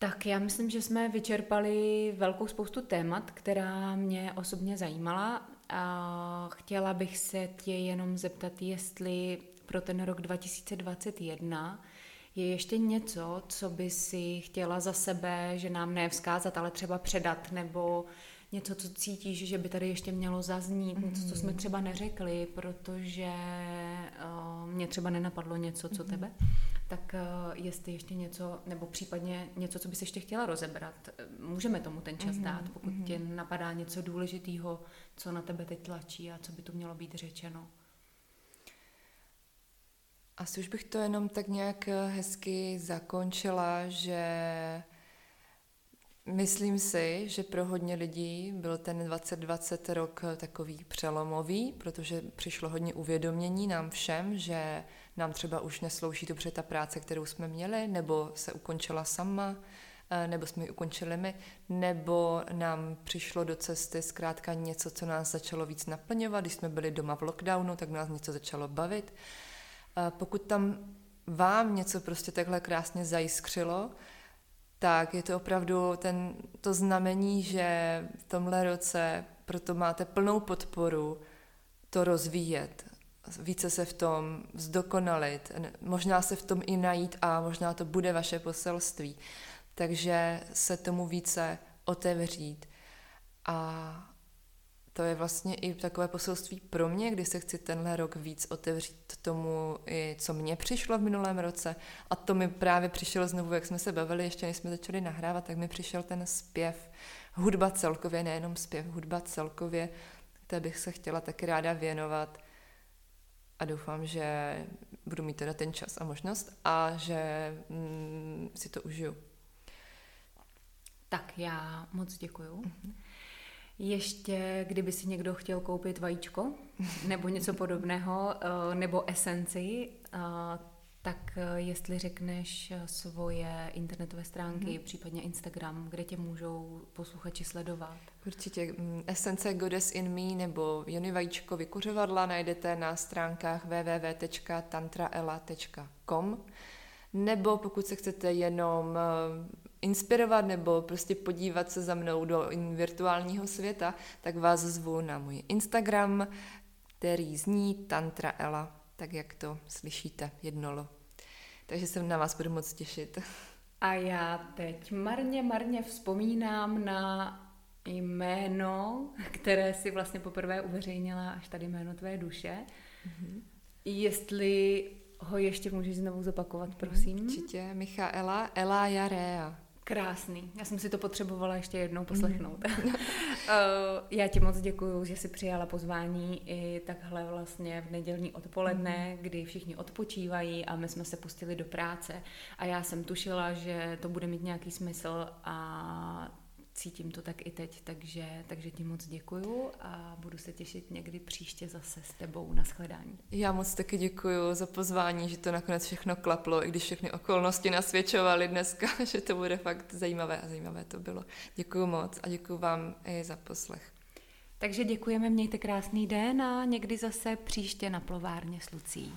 Tak já myslím, že jsme vyčerpali velkou spoustu témat, která mě osobně zajímala a chtěla bych se tě jenom zeptat, jestli pro ten rok 2021 je ještě něco, co by si chtěla za sebe, že nám ne vzkázat, ale třeba předat, nebo něco, co cítíš, že by tady ještě mělo zaznít, mm-hmm. něco, co jsme mhm. třeba neřekli, protože uh, mě třeba nenapadlo něco, co mm-hmm. tebe, tak uh, jestli ještě něco, nebo případně něco, co bys ještě chtěla rozebrat, můžeme tomu ten čas mm-hmm. dát, pokud mm-hmm. tě napadá něco důležitého, co na tebe teď tlačí a co by tu mělo být řečeno. Asi už bych to jenom tak nějak eh, hezky zakončila, že myslím si, že pro hodně lidí byl ten 2020 rok eh, takový přelomový, protože přišlo hodně uvědomění nám všem, že nám třeba už neslouží dobře ta práce, kterou jsme měli, nebo se ukončila sama, eh, nebo jsme ji ukončili my, nebo nám přišlo do cesty zkrátka něco, co nás začalo víc naplňovat. Když jsme byli doma v lockdownu, tak nás něco začalo bavit. Pokud tam vám něco prostě takhle krásně zajiskřilo, tak je to opravdu ten, to znamení, že v tomhle roce proto máte plnou podporu to rozvíjet, více se v tom zdokonalit, možná se v tom i najít a možná to bude vaše poselství. Takže se tomu více otevřít a to je vlastně i takové poselství pro mě, kdy se chci tenhle rok víc otevřít tomu, i co mně přišlo v minulém roce. A to mi právě přišlo znovu, jak jsme se bavili, ještě než jsme začali nahrávat, tak mi přišel ten zpěv, hudba celkově, nejenom zpěv, hudba celkově, které bych se chtěla taky ráda věnovat. A doufám, že budu mít teda ten čas a možnost a že mm, si to užiju. Tak já moc děkuju. Mm-hmm. Ještě, kdyby si někdo chtěl koupit vajíčko nebo něco podobného, eh, nebo esenci, eh, tak eh, jestli řekneš svoje internetové stránky, hmm. případně Instagram, kde tě můžou posluchači sledovat? Určitě. Mm, esence Goddess in Me nebo Jony Vajíčko vykuřovadla najdete na stránkách www.tantraela.com nebo pokud se chcete jenom inspirovat nebo prostě podívat se za mnou do virtuálního světa, tak vás zvu na můj Instagram, který zní Tantra Ela, tak jak to slyšíte, jednolo. Takže se na vás budu moc těšit. A já teď marně, marně vzpomínám na jméno, které si vlastně poprvé uveřejnila až tady jméno tvé duše. Mm-hmm. Jestli ho ještě můžeš znovu zopakovat, prosím. Určitě, Michaela Ela Jarea. Krásný. Já jsem si to potřebovala ještě jednou poslechnout. Mm. Já ti moc děkuji, že jsi přijala pozvání i takhle vlastně v nedělní odpoledne, mm. kdy všichni odpočívají a my jsme se pustili do práce a já jsem tušila, že to bude mít nějaký smysl a cítím to tak i teď, takže, takže ti moc děkuju a budu se těšit někdy příště zase s tebou na shledání. Já moc taky děkuju za pozvání, že to nakonec všechno klaplo, i když všechny okolnosti nasvědčovaly dneska, že to bude fakt zajímavé a zajímavé to bylo. Děkuju moc a děkuju vám i za poslech. Takže děkujeme, mějte krásný den a někdy zase příště na plovárně s Lucí.